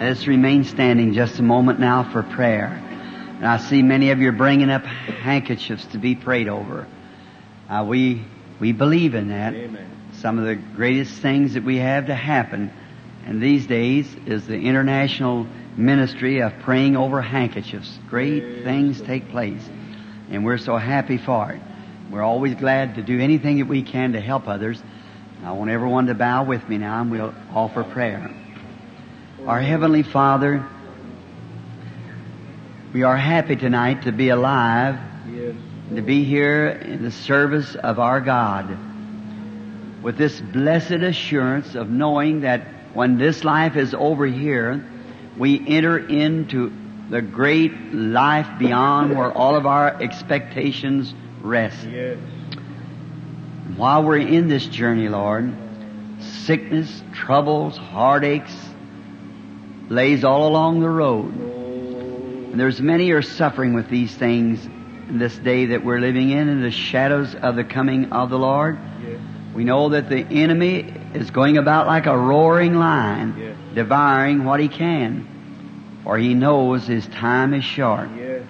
Let's remain standing just a moment now for prayer. And I see many of you bringing up handkerchiefs to be prayed over. Uh, we, we believe in that. Amen. Some of the greatest things that we have to happen in these days is the international ministry of praying over handkerchiefs. Great things take place. And we're so happy for it. We're always glad to do anything that we can to help others. I want everyone to bow with me now and we'll offer prayer. Our Heavenly Father, we are happy tonight to be alive, Yes. to be here in the service of our God with this blessed assurance of knowing that when this life is over here, we enter into the great life beyond where all of our expectations rest. Yes. While we're in this journey, Lord, sickness, troubles, heartaches lays all along the road. And there's many are suffering with these things in this day that we're living in, in the shadows of the coming of the Lord. yes. We know that the enemy is going about like a roaring lion, Yes. devouring what he can, for he knows his time is short. Yes.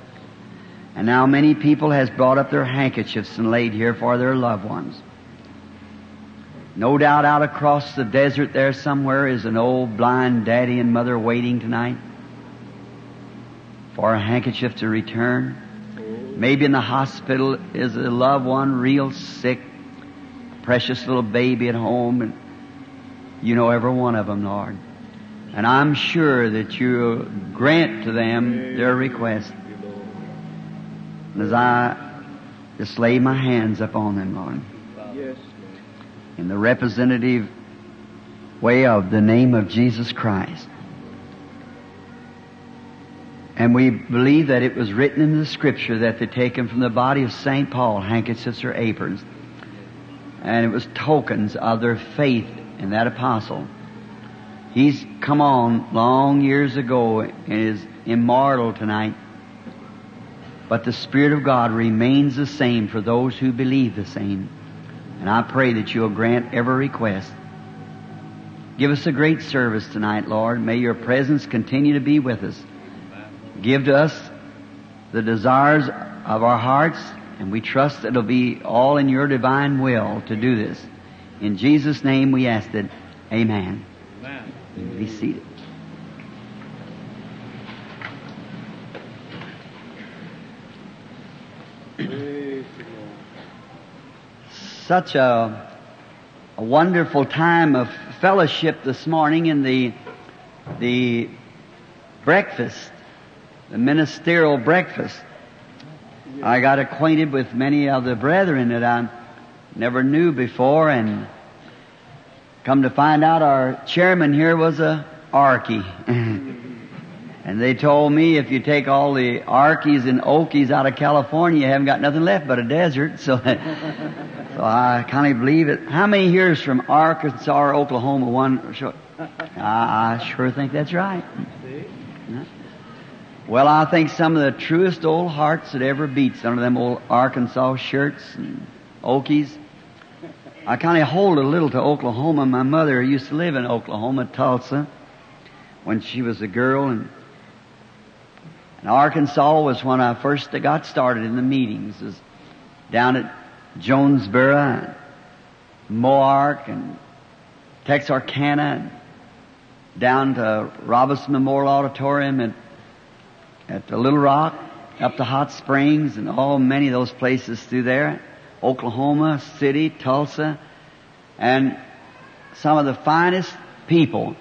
And now many people has brought up their handkerchiefs and laid here for their loved ones. No doubt out across the desert there somewhere is an old blind daddy and mother waiting tonight for a handkerchief to return. Maybe in the hospital is a loved one real sick, precious little baby at home, and you know every one of them, Lord. And I'm sure that you'll grant to them their request. And as I just lay my hands upon them, Lord. In the representative way of the name of Jesus Christ. And we believe that it was written in the scripture that they're taken from the body of St. Paul, handkerchiefs or aprons. And it was tokens of their faith in that apostle. He's come on long years ago and is immortal tonight. But the Spirit of God remains the same for those who believe the same. And I pray that you'll grant every request. Give us a great service tonight, Lord. May your presence continue to be with us. Give to us the desires of our hearts, and we trust that it'll be all in your divine will to do this. In Jesus' name we ask it. Amen. Amen. Be seated. Praise the Lord. Such a, a wonderful time of fellowship this morning in the the breakfast, the ministerial breakfast. I got acquainted with many of the brethren that I never knew before, and come to find out our chairman here was a Arky. And they told me if you take all the Arkies and Okies out of California, you haven't got nothing left but a desert. So, so I kind of believe it. How many here is from Arkansas or Oklahoma? One. I, I sure think that's right. Well, I think some of the truest old hearts that ever beats under them old Arkansas shirts and Okies. I kind of hold a little to Oklahoma. My mother used to live in Oklahoma, Tulsa, when she was a girl, and, and Arkansas was when I first got started in the meetings. It was down at Jonesboro, and Moark, and Texarkana, and down to Robinson Memorial Auditorium at at the Little Rock, up to Hot Springs, and all many of those places through there. Oklahoma City, Tulsa, and some of the finest people.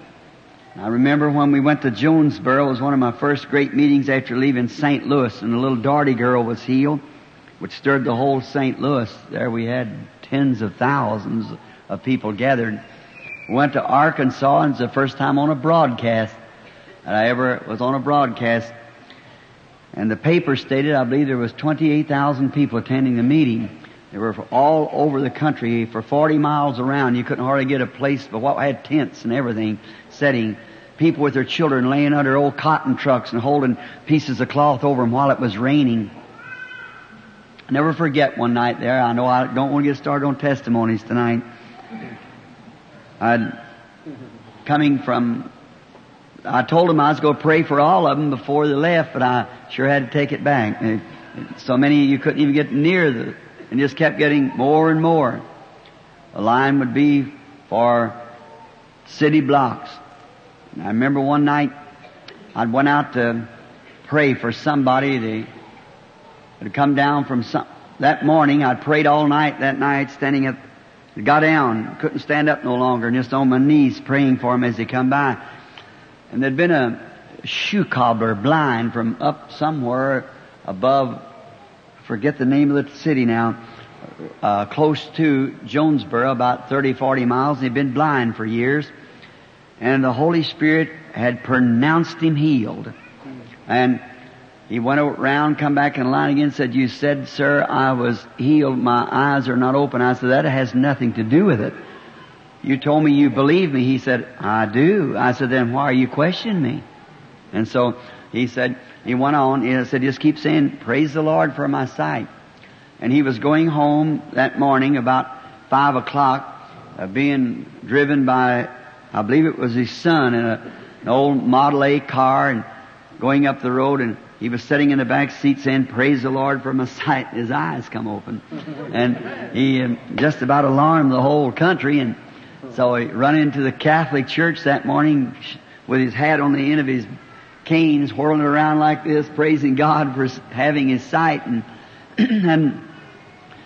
I remember when we went to Jonesboro, it was one of my first great meetings after leaving St. Louis, and a little Daugherty girl was healed, which stirred the whole St. Louis. There we had tens of thousands of people gathered. We went to Arkansas, and it's the first time on a broadcast that I ever was on a broadcast. And the paper stated, I believe there was 28,000 people attending the meeting. They were all over the country for 40 miles around. You couldn't hardly get a place, but what had tents and everything setting. People with their children laying under old cotton trucks and holding pieces of cloth over them while it was raining. I never forget one night there. I know I don't want to get started on testimonies tonight. I'd coming from I told them I was going to pray for all of them before they left, but I sure had to take it back. So many you couldn't even get near the, and just kept getting more and more. The line would be for city blocks. And I remember one night I went out to pray for somebody. They had come down from some, that morning. I prayed all night that night, standing up. Got down, couldn't stand up no longer, and just on my knees praying for him as he come by. And there'd been a shoe cobbler blind from up somewhere above, forget the name of the city now, uh, close to Jonesboro, about 30, 40 miles, and he'd been blind for years. And the Holy Spirit had pronounced him healed. And he went around, come back in line again, said, You said, sir, I was healed. My eyes are not open. I said, That has nothing to do with it. You told me you believe me. He said, I do. I said, Then why are you questioning me? And so he said, He went on, he said, Just keep saying, Praise the Lord for my sight. And he was going home that morning about five o'clock, uh, being driven by, I believe it was his son in a, an old Model A car and going up the road and he was sitting in the back seat saying, praise the Lord for my sight. His eyes come open. And he um, just about alarmed the whole country. And so he run into the Catholic church that morning with his hat on the end of his canes, whirling around like this, praising God for having his sight. And, and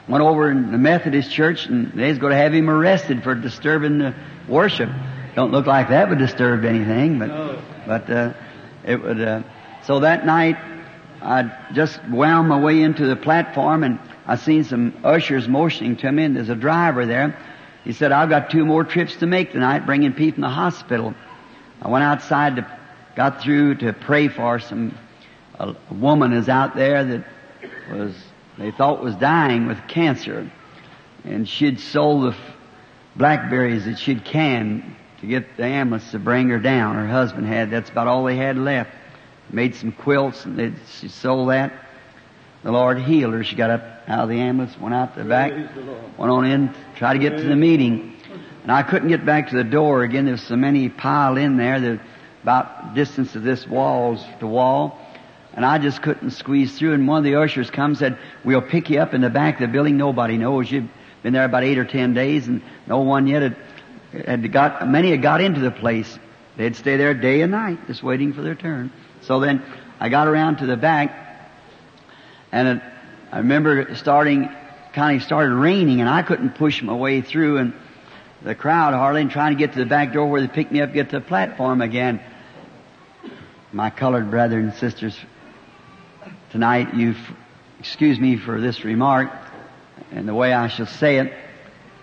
went over in the Methodist church and they was going to have him arrested for disturbing the worship. Don't look like that would disturb anything, but, but, uh, it would, uh, so that night, I just wound my way into the platform and I seen some ushers motioning to me and there's a driver there. He said, I've got two more trips to make tonight bringing people in the hospital. I went outside to, got through to pray for some, a, woman is out there that was, they thought was dying with cancer. And she'd sold the f- blackberries that she'd canned to get the ambulance to bring her down. Her husband had, that's about all they had left. Made some quilts and they, she sold that. The Lord healed her. She got up out of the ambulance, went out the back, went on in, tried to get to the meeting. And I couldn't get back to the door again. There's so many piled in there that about distance of this walls to wall. And I just couldn't squeeze through. And one of the ushers come said, we'll pick you up in the back of the building. Nobody knows. You've been there about eight or ten days and no one yet had, had got, many had got into the place. They'd stay there day and night just waiting for their turn. So then I got around to the back and it, I remember starting, kind of started raining and I couldn't push my way through and the crowd hardly and trying to get to the back door where they picked me up, get to the platform again. My colored brothers and sisters, tonight you've, excuse me for this remark and the way I shall say it,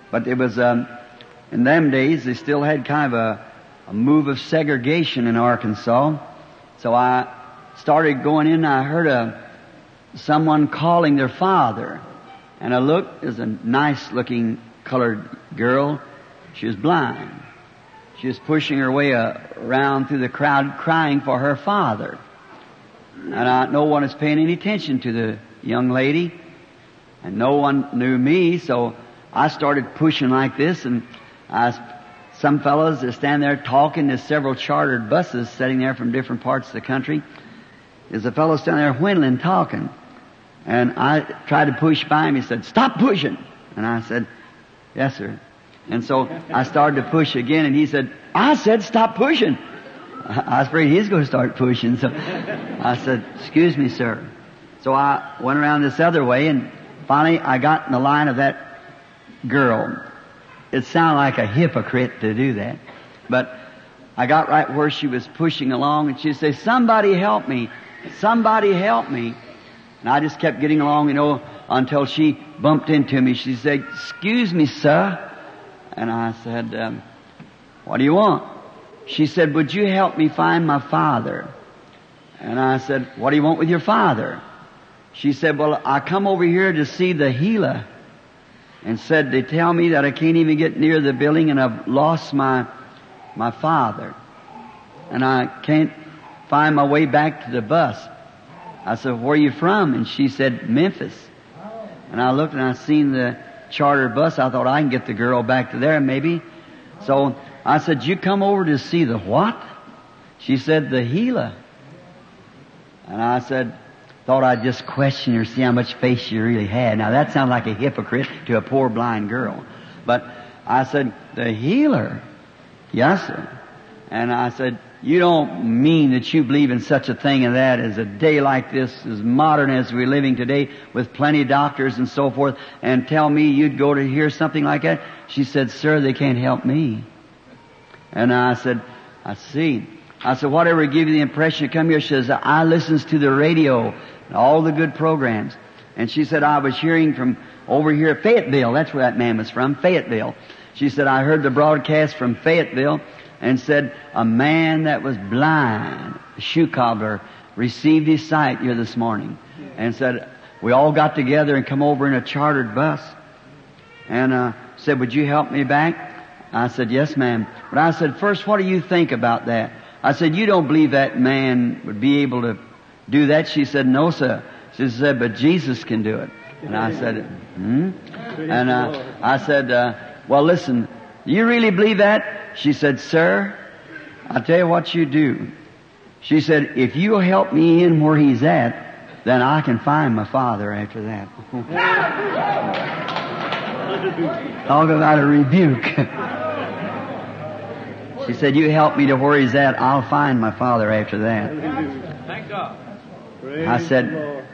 but it was, um, in them days they still had kind of a, a move of segregation in Arkansas. So I started going in I heard a, someone calling their father. And I looked, there's a nice looking colored girl. She was blind. She was pushing her way around through the crowd crying for her father. And I, no one is paying any attention to the young lady. And no one knew me, so I started pushing like this and I, some fellows that stand there talking, there's several chartered buses sitting there from different parts of the country. There's a fellow standing there whittling, talking. And I tried to push by him. He said, stop pushing. And I said, yes, sir. And so I started to push again and he said, I said stop pushing. I was afraid he was going to start pushing. So I said, excuse me, sir. So I went around this other way and finally I got in the line of that girl. It sounded like a hypocrite to do that. But I got right where she was pushing along and she'd say, somebody help me. Somebody help me. And I just kept getting along, you know, until she bumped into me. She said, excuse me, sir. And I said, um, what do you want? She said, would you help me find my father? And I said, what do you want with your father? She said, well, I come over here to see the healer. And said, they tell me that I can't even get near the building and I've lost my, my father. And I can't find my way back to the bus. I said, where are you from? And she said, Memphis. And I looked and I seen the charter bus. I thought I can get the girl back to there maybe. So I said, you come over to see the what? She said, the healer. And I said, thought I'd just question her, see how much faith she really had. Now that sounds like a hypocrite to a poor blind girl. But I said, the healer? Yes, sir. And I said, you don't mean that you believe in such a thing and that as a day like this, as modern as we're living today, with plenty of doctors and so forth, and tell me you'd go to hear something like that? She said, sir, they can't help me. And I said, I see. I said, whatever give you the impression to come here, she says, I listens to the radio, all the good programs. And she said, I was hearing from over here, Fayetteville, that's where that man was from, Fayetteville. She said, I heard the broadcast from Fayetteville and said, a man that was blind, a shoe cobbler, received his sight here this morning. And said, we all got together and come over in a chartered bus. And, uh, said, would you help me back? I said, yes ma'am. But I said, first, what do you think about that? I said, you don't believe that man would be able to do that? She said, no sir. She said, but Jesus can do it. And I said, hmm? And uh, I said, uh, well listen, do you really believe that? She said, sir, I'll tell you what you do. She said, if you'll help me in where he's at, then I can find my father after that. Talk about a rebuke. she said, you help me to where he's at, I'll find my father after that. Thank God. I said,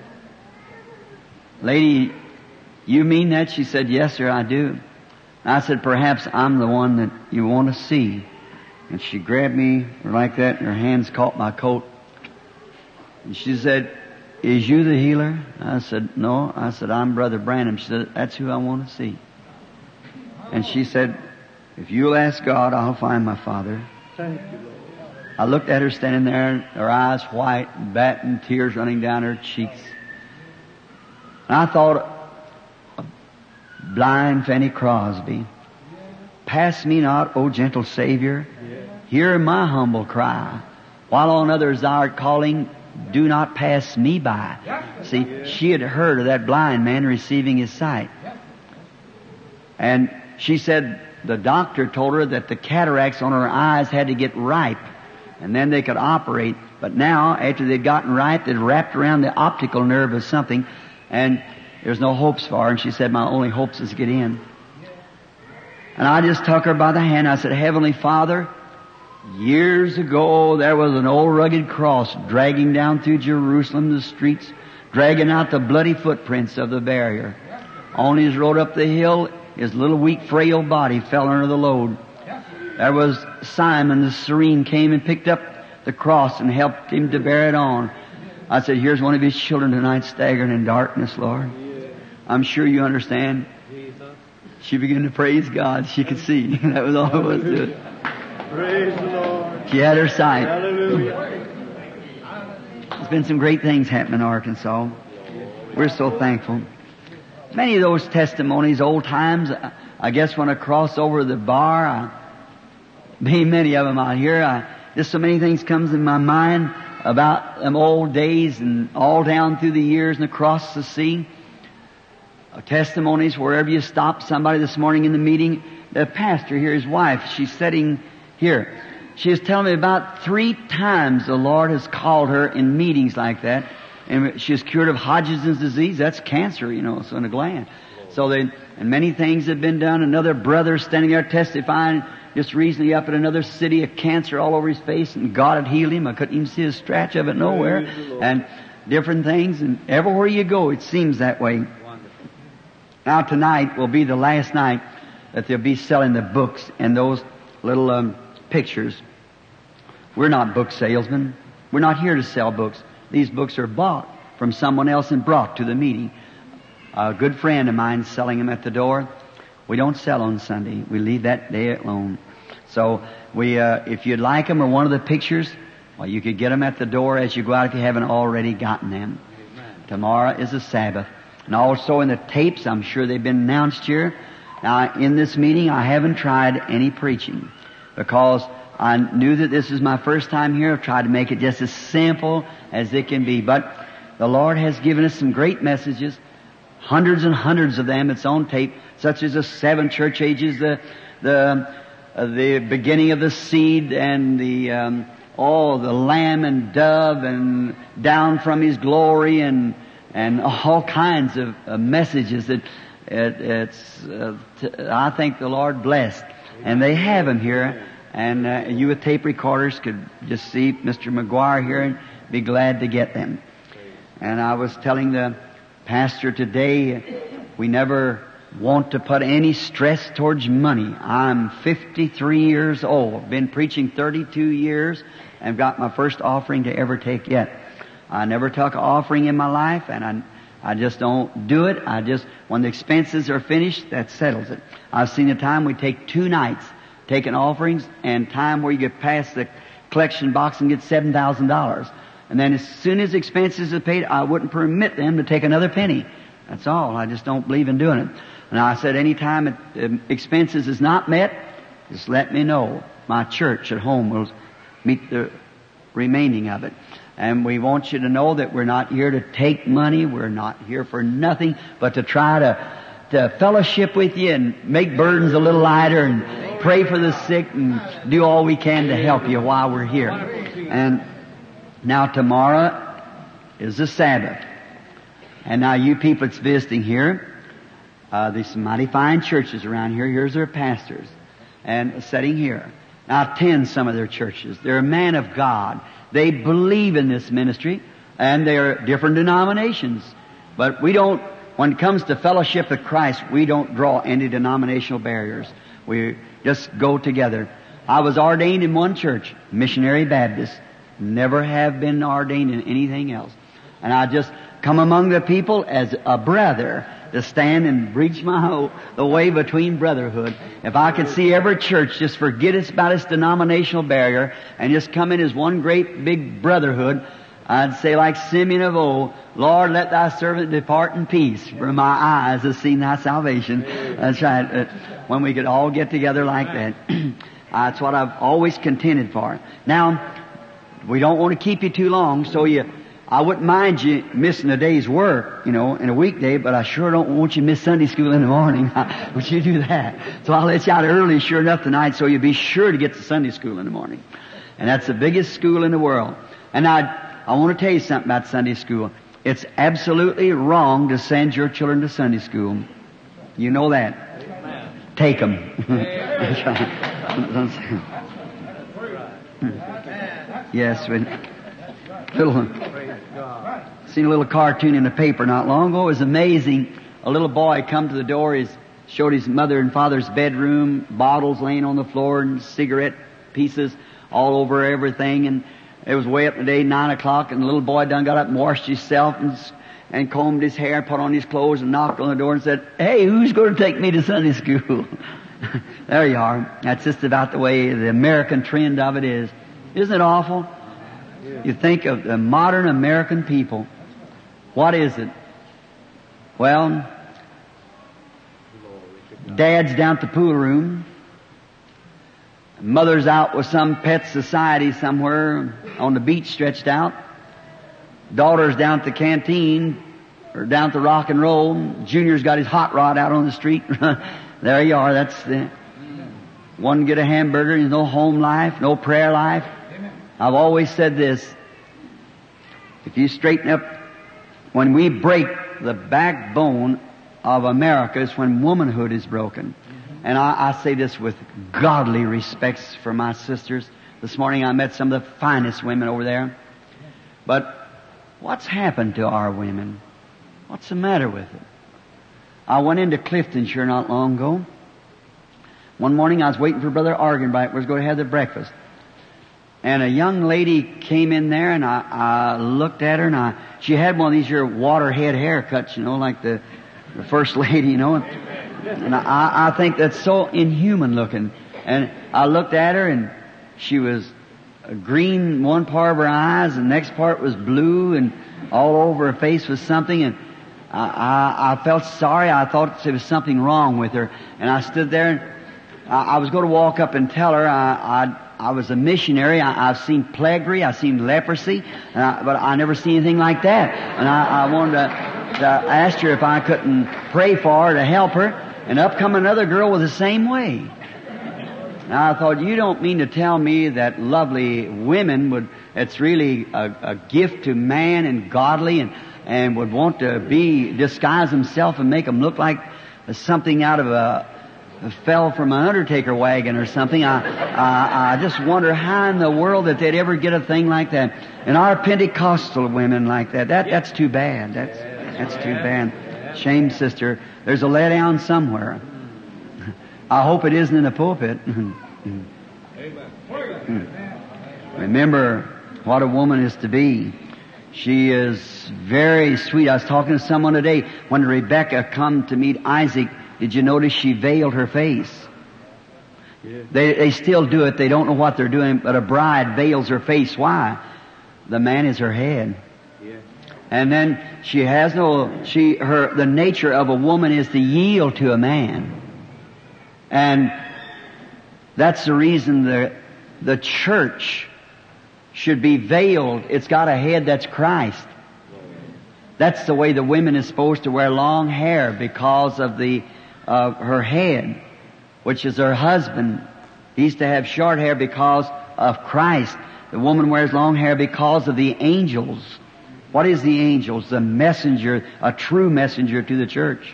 lady, you mean that? She said, yes sir, I do. I said, perhaps I'm the one that you want to see. And she grabbed me like that and her hands caught my coat. And she said, is you the healer? I said, no. I said, I'm Brother Branham. She said, that's who I want to see. And she said, if you'll ask God, I'll find my father. Thank you, Lord. I looked at her standing there, her eyes white, and batting, tears running down her cheeks. And I thought, of blind Fanny Crosby, pass me not, O gentle Savior. Hear my humble cry. While on others thou art calling, do not pass me by. See, she had heard of that blind man receiving his sight. And she said the doctor told her that the cataracts on her eyes had to get ripe and then they could operate. But now, after they'd gotten ripe, they'd wrapped around the optical nerve or something and there's no hopes for her. And she said, my only hopes is to get in. And I just took her by the hand. I said, Heavenly Father, years ago there was an old rugged cross dragging down through Jerusalem, the streets, dragging out the bloody footprints of the barrier. On his road up the hill, his little weak, frail body fell under the load. There was Simon the Cyrenian came and picked up the cross and helped him to bear it on. I said, here's one of his children tonight staggering in darkness, Lord. I'm sure you understand. She began to praise God. She could see. that was all it was to it. Praise the Lord. She had her sight. Hallelujah. There's been some great things happening in Arkansas. We're so thankful. Many of those testimonies, old times, I- guess when I cross over the bar, I, be many of them out here, I, just so many things comes in my mind about them old days and all down through the years and across the sea. Uh, testimonies wherever you stop somebody this morning in the meeting. The pastor here, his wife, she's sitting here. She is telling me about three times the Lord has called her in meetings like that. And she is cured of Hodgkin's disease. That's cancer, you know, so in a gland. So they, and many things have been done. Another brother standing there testifying just recently up in another city, a cancer all over his face, and God had healed him. I couldn't even see a scratch of it nowhere. Praise the Lord. And different things, and everywhere you go, it seems that way. Now tonight will be the last night that they'll be selling the books and those little um, pictures. We're not book salesmen. We're not here to sell books. These books are bought from someone else and brought to the meeting. A good friend of mine selling them at the door. We don't sell on Sunday. We leave that day alone. So we, uh, if you'd like them or one of the pictures, well, you could get them at the door as you go out if you haven't already gotten them. Tomorrow is the Sabbath. And also in the tapes, I'm sure they've been announced here. Now, in this meeting, I haven't tried any preaching because I knew that this is my first time here. I've tried to make it just as simple as it can be. But the Lord has given us some great messages, hundreds and hundreds of them. It's on tape, such as the seven church ages, the the uh, the beginning of the seed, and the um, oh, the lamb and dove and down from his glory and, and all kinds of uh, messages that it, it's, uh, t- I think the Lord blessed. And they have them here. And uh, you with tape recorders could just see Mr. McGuire here and be glad to get them. And I was telling the pastor today, we never want to put any stress towards money. I'm 53 years old, been preaching 32 years, and got my first offering to ever take yet. I never took an offering in my life, and I, I just don't do it. I just, when the expenses are finished, that settles it. I've seen a time we take two nights taking offerings, and time where you get past the collection box and get seven thousand dollars. And then as soon as expenses are paid, I wouldn't permit them to take another penny. That's all. I just don't believe in doing it. And I said, any time um, expenses is not met, just let me know. My church at home will meet the remaining of it. And we want you to know that we're not here to take money. We're not here for nothing but to try to, to fellowship with you and make burdens a little lighter and pray for the sick and do all we can to help you while we're here. And now tomorrow is the Sabbath. And now you people that's visiting here, uh, there's some mighty fine churches around here. Here's their pastors. And sitting here. Now attend some of their churches. They're a man of God. They believe in this ministry. And they're different denominations. But we don't, when it comes to fellowship with Christ, we don't draw any denominational barriers. We just go together. I was ordained in one church, Missionary Baptist. Never have been ordained in anything else. And I just come among the people as a brother to stand and bridge my the way between brotherhood. If I could see every church just forget about its denominational barrier and just come in as one great big brotherhood, I'd say like Simeon of old, Lord, let thy servant depart in peace, for my eyes have seen thy salvation. That's right. Uh, when we could all get together like that. That's what I've always contended for. Now, we don't want to keep you too long, so you, I wouldn't mind you missing a day's work, you know, in a weekday, but I sure don't want you to miss Sunday school in the morning. Would you do that? So I'll let you out early, sure enough, tonight, so you'll be sure to get to Sunday school in the morning. And that's the biggest school in the world. And I, I want to tell you something about Sunday school. It's absolutely wrong to send your children to Sunday school. You know that. Take them. Yes, little seen a little cartoon in the paper not long ago. It was amazing. A little boy come to the door. He showed his mother and father's bedroom, bottles laying on the floor and cigarette pieces all over everything. And it was way up in the day, nine o'clock, and the little boy done got up and washed himself and and combed his hair, and put on his clothes, and knocked on the door and said, "Hey, who's going to take me to Sunday school?" there you are. That's just about the way the American trend of it is. Isn't it awful? You think of the modern American people. What is it? Well, dad's down at the pool room. Mother's out with some pet society somewhere on the beach stretched out. Daughter's down at the canteen or down at the rock and roll. Junior's got his hot rod out on the street. there you are. That's the one get a hamburger. There's no home life, no prayer life. I've always said this. If you straighten up, when we break the backbone of America is when womanhood is broken. And I, I say this with godly respects for my sisters. This morning I met some of the finest women over there. But what's happened to our women? What's the matter with it? I went into Cliftonshire not long ago. One morning I was waiting for Brother Arganbright We was going to have the breakfast. And a young lady came in there and I, I looked at her and I, she had one of these your waterhead haircuts, you know, like the, the first lady, you know. I, I think that's so inhuman looking. And I looked at her and she was green one part of her eyes and the next part was blue and all over her face was something and I, I, I felt sorry. I thought there was something wrong with her. And I stood there and I, I was going to walk up and tell her I, I, I was a missionary. I, I've seen plaguery. I've seen leprosy, but I never seen anything like that. And I, I wanted to, to ask her if I couldn't pray for her to help her. And up come another girl with the same way. Now I thought, you don't mean to tell me that lovely women would, it's really a, a gift to man and godly and, and would want to be, disguise himself and make him look like something out of a, fell from an undertaker wagon or something. I, I, I just wonder how in the world that they'd ever get a thing like that. And our Pentecostal women like that, that, that's too bad. That's, that's too bad. Shame, sister. There's a letdown somewhere. I hope it isn't in the pulpit. Remember what a woman is to be. She is very sweet. I was talking to someone today when Rebecca come to meet Isaac. Did you notice she veiled her face? They, they still do it. They don't know what they're doing, but a bride veils her face. Why? The man is her head. And then she has no, she, her, the nature of a woman is to yield to a man. And that's the reason the, the church should be veiled. It's got a head that's Christ. That's the way the women is supposed to wear long hair because of the, uh, her head, which is her husband. He's to have short hair because of Christ. The woman wears long hair because of the angels. What is the angels? The messenger, a true messenger to the church.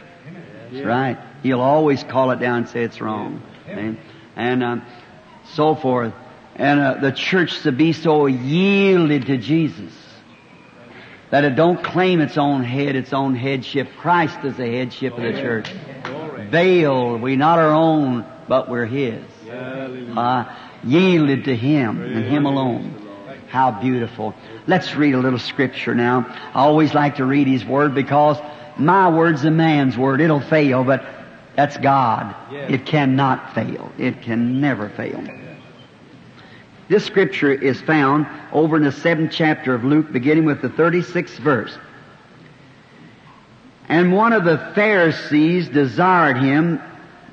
That's right. He'll always call it down and say it's wrong. And, and um, so forth. And uh, the church to be so yielded to Jesus that it don't claim its own head, its own headship. Christ is the headship of the church. Veiled, we not our own, but we're His. Uh, yielded to Him and Him alone. How beautiful. Let's read a little scripture now. I always like to read His Word because my word's a man's word. It'll fail, but that's God. It cannot fail. It can never fail. This scripture is found over in the seventh chapter of Luke, beginning with the 36th verse. And one of the Pharisees desired him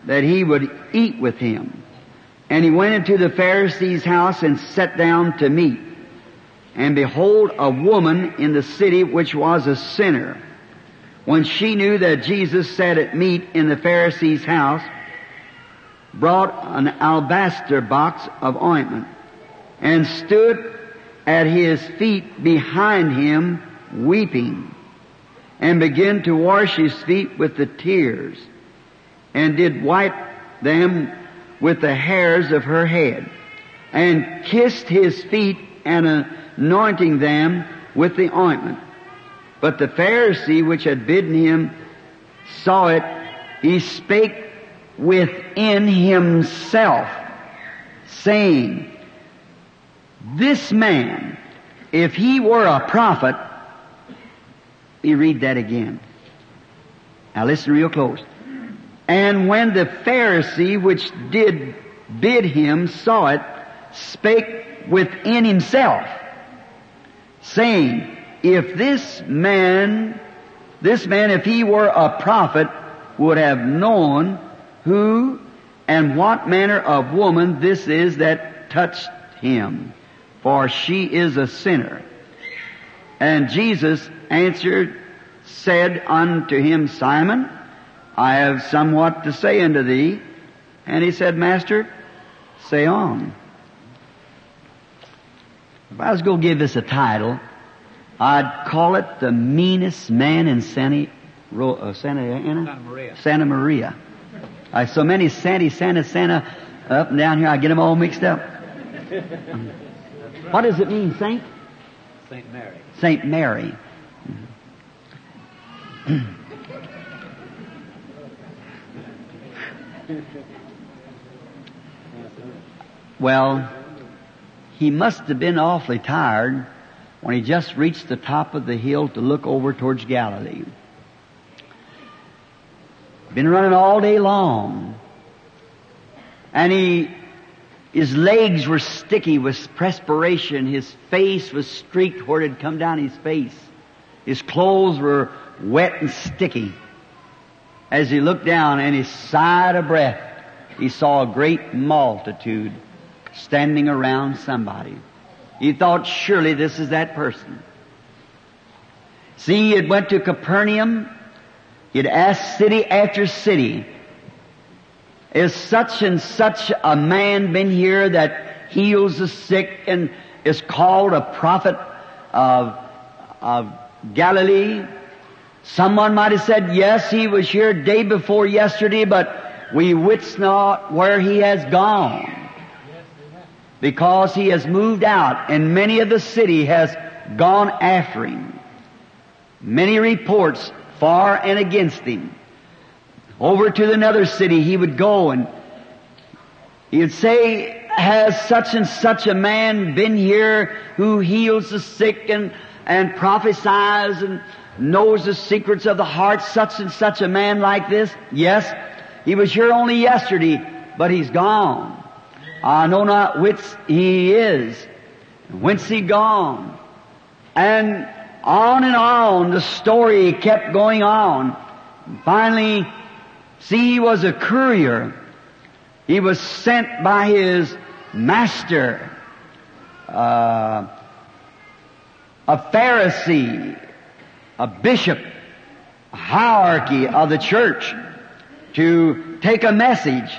that he would eat with him. And he went into the Pharisee's house and sat down to meat. And behold, a woman in the city which was a sinner. When she knew that Jesus sat at meat in the Pharisee's house, brought an alabaster box of ointment and stood at his feet behind him weeping and began to wash his feet with the tears and did wipe them with the hairs of her head and kissed his feet and anointing them with the ointment. But the Pharisee which had bidden him saw it. He spake within himself, saying, This man, if he were a prophet, me read that again. Now listen real close. And when the Pharisee which did bid him saw it, spake within himself, saying, if this man, this man, if he were a prophet, would have known who and what manner of woman this is that touched him, for she is a sinner. And Jesus answered, said unto him, Simon, I have somewhat to say unto thee. And he said, Master, say on. If I was going to give this a title, I'd call it the meanest man in Santa, uh, Santa Ana? Santa Maria. Santa Maria. I so many Santy, Santa, Santa up and down here, I get them all mixed up. what does it mean, Saint? Saint Mary. Saint Mary. well, he must have been awfully tired when he just reached the top of the hill to look over towards Galilee. Been running all day long. And he, his legs were sticky with perspiration. His face was streaked where it had come down his face. His clothes were wet and sticky. As he looked down and he sighed a breath, he saw a great multitude standing around somebody. He thought, surely this is that person. See, he had went to Capernaum. He had asked city after city. is such and such a man been here that heals the sick and is called a prophet of, of Galilee? Someone might have said, yes, he was here day before yesterday, but we wits not where he has gone. Because he has moved out and many of the city has gone after him. Many reports for and against him. Over to another city he would go and he'd say, has such and such a man been here who heals the sick and, and prophesies and knows the secrets of the heart, such and such a man like this? Yes. He was here only yesterday, but he's gone. I know not which he is, whence he gone. And on and on the story kept going on. Finally, see, he was a courier. He was sent by his master, uh, a Pharisee, a bishop, a hierarchy of the church to take a message.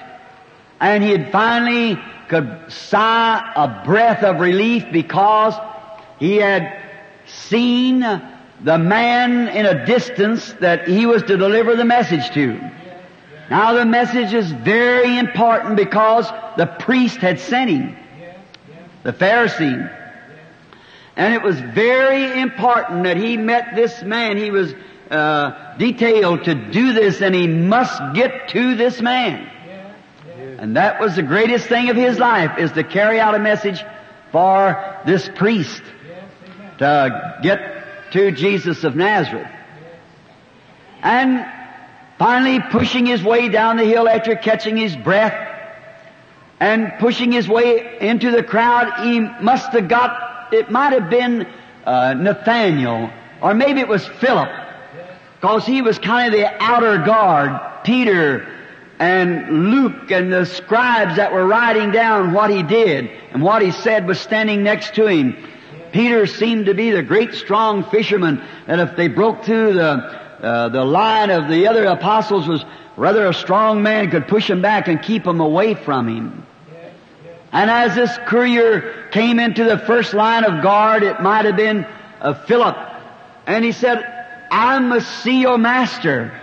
And he had finally could sigh a breath of relief because he had seen the man in a distance that he was to deliver the message to. Now the message is very important because the priest had sent him, the Pharisee. And it was very important that he met this man. He was uh, detailed to do this and he must get to this man. And that was the greatest thing of his life is to carry out a message for this priest to get to Jesus of Nazareth. And finally pushing his way down the hill after catching his breath and pushing his way into the crowd, he must have got, it might have been uh, Nathaniel, or maybe it was Philip, because he was kind of the outer guard. Peter and Luke and the scribes that were writing down what he did and what he said was standing next to him. Peter seemed to be the great strong fisherman that if they broke through the, uh, the line of the other apostles was rather a strong man could push him back and keep him away from him. And as this courier came into the first line of guard, it might have been uh, Philip, and he said, I must see your master.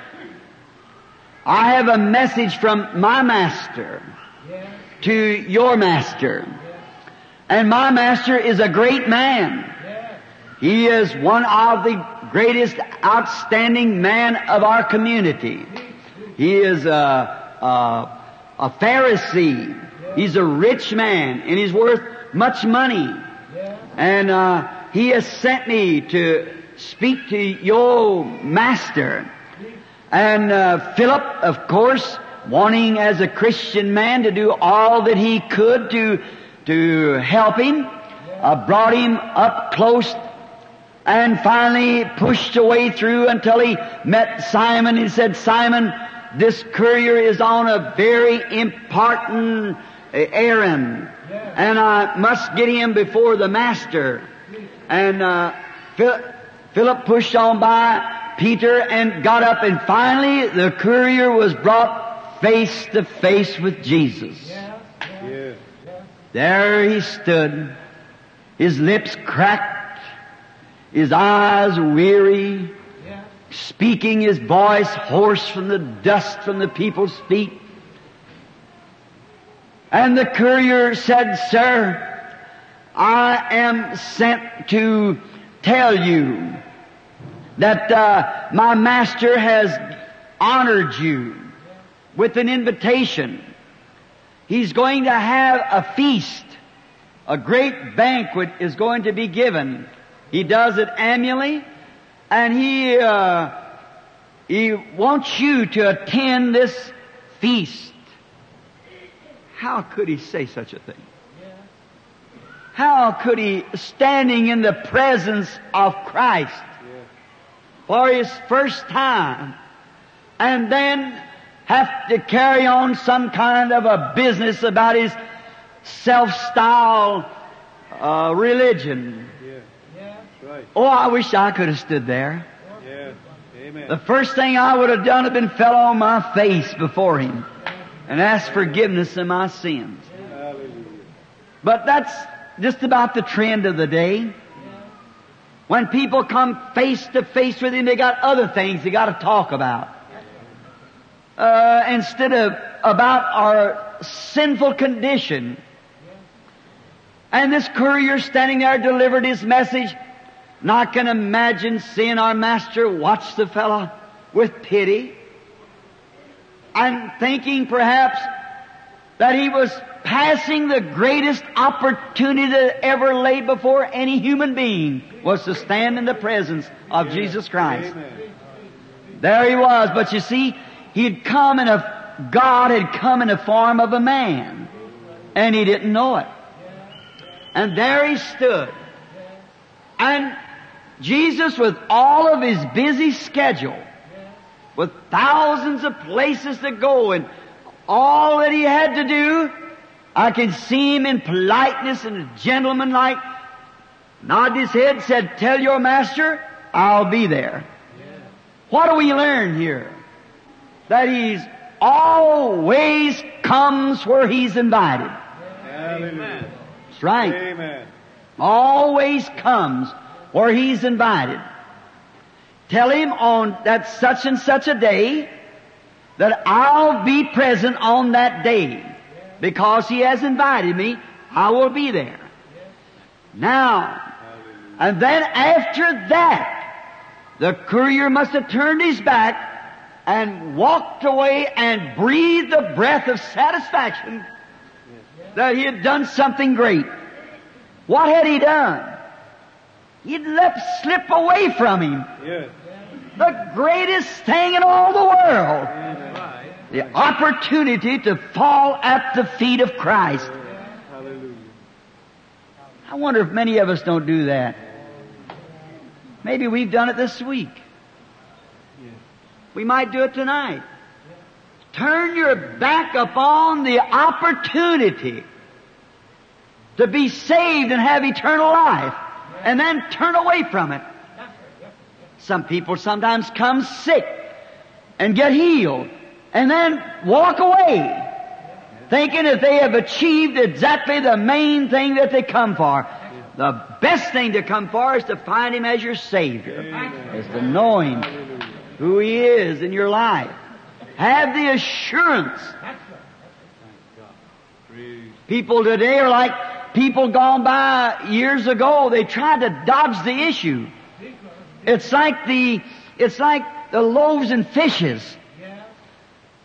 I have a message from my master to your master. And my master is a great man. He is one of the greatest outstanding man of our community. He is a, a, a Pharisee. He's a rich man and he's worth much money. And uh, he has sent me to speak to your master. And uh, Philip, of course, wanting as a Christian man to do all that he could to to help him, uh, brought him up close, and finally pushed a way through until he met Simon. He said, "Simon, this courier is on a very important errand, and I must get him before the master." And uh, Philip pushed on by Peter and got up and finally the courier was brought face to face with Jesus. Yeah. There he stood, his lips cracked, his eyes weary, speaking his voice hoarse from the dust from the people's feet. And the courier said, Sir, I am sent to tell you that uh, my master has honored you with an invitation. He's going to have a feast. A great banquet is going to be given. He does it annually, and he uh, he wants you to attend this feast. How could he say such a thing? How could he, standing in the presence of Christ, for his first time and then have to carry on some kind of a business about his self-style uh, religion. Yeah. Right. Oh, I wish I could have stood there. Yeah. Amen. The first thing I would have done had been fell on my face before him. and ask forgiveness of my sins. Hallelujah. But that's just about the trend of the day. When people come face to face with Him, they got other things they got to talk about. Uh, instead of about our sinful condition. And this courier standing there delivered his message. I can imagine seeing our master watch the fellow with pity I'm thinking perhaps that he was passing the greatest opportunity that ever lay before any human being was to stand in the presence of Jesus Christ. Amen. There he was, but you see, he had come in a, God had come in the form of a man, and he didn't know it. And there he stood. And Jesus, with all of his busy schedule, with thousands of places to go and all that he had to do, I could see him in politeness and a gentleman like, nodded his head, said, tell your master, I'll be there. What do we learn here? That he's always comes where he's invited. Hallelujah. That's right. Amen. Always comes where he's invited. Tell him on that such and such a day that I'll be present on that day. Because he has invited me, I will be there. Now, and then after that, the courier must have turned his back and walked away and breathed a breath of satisfaction that he had done something great. What had he done? He'd let slip away from him Yes. the greatest thing in all the world. The opportunity to fall at the feet of Christ. Hallelujah. I wonder if many of us don't do that. Maybe we've done it this week. We might do it tonight. Turn your back upon the opportunity to be saved and have eternal life, and then turn away from it. Some people sometimes come sick and get healed, and then walk away, thinking that they have achieved exactly the main thing that they come for. The best thing to come for is to find Him as your Savior, is to know Him, who He is in your life. Have the assurance. People today are like people gone by years ago. They tried to dodge the issue. It's like the, it's like the loaves and fishes.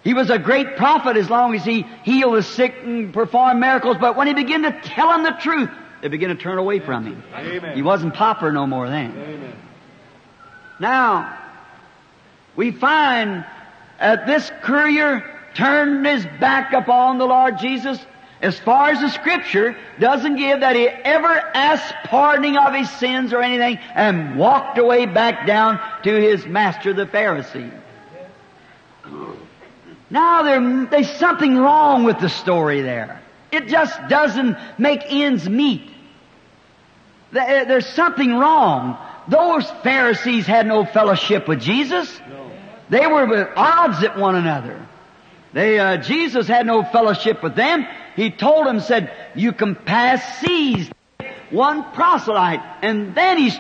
He was a great prophet as long as he healed the sick and performed miracles, but when he began to tell them the truth, they began to turn away from him. Amen. He wasn't popular no more then. Amen. Now, we find that this courier turned his back upon the Lord Jesus as far as the scripture doesn't give that he ever asked pardoning of his sins or anything and walked away back down to his master the Pharisee. Now there, there's something wrong with the story there. It just doesn't make ends meet. There's something wrong. Those Pharisees had no fellowship with Jesus. No. They were at odds at one another. They, uh, Jesus had no fellowship with them. He told them, said, you can pass seas, one proselyte, and then he's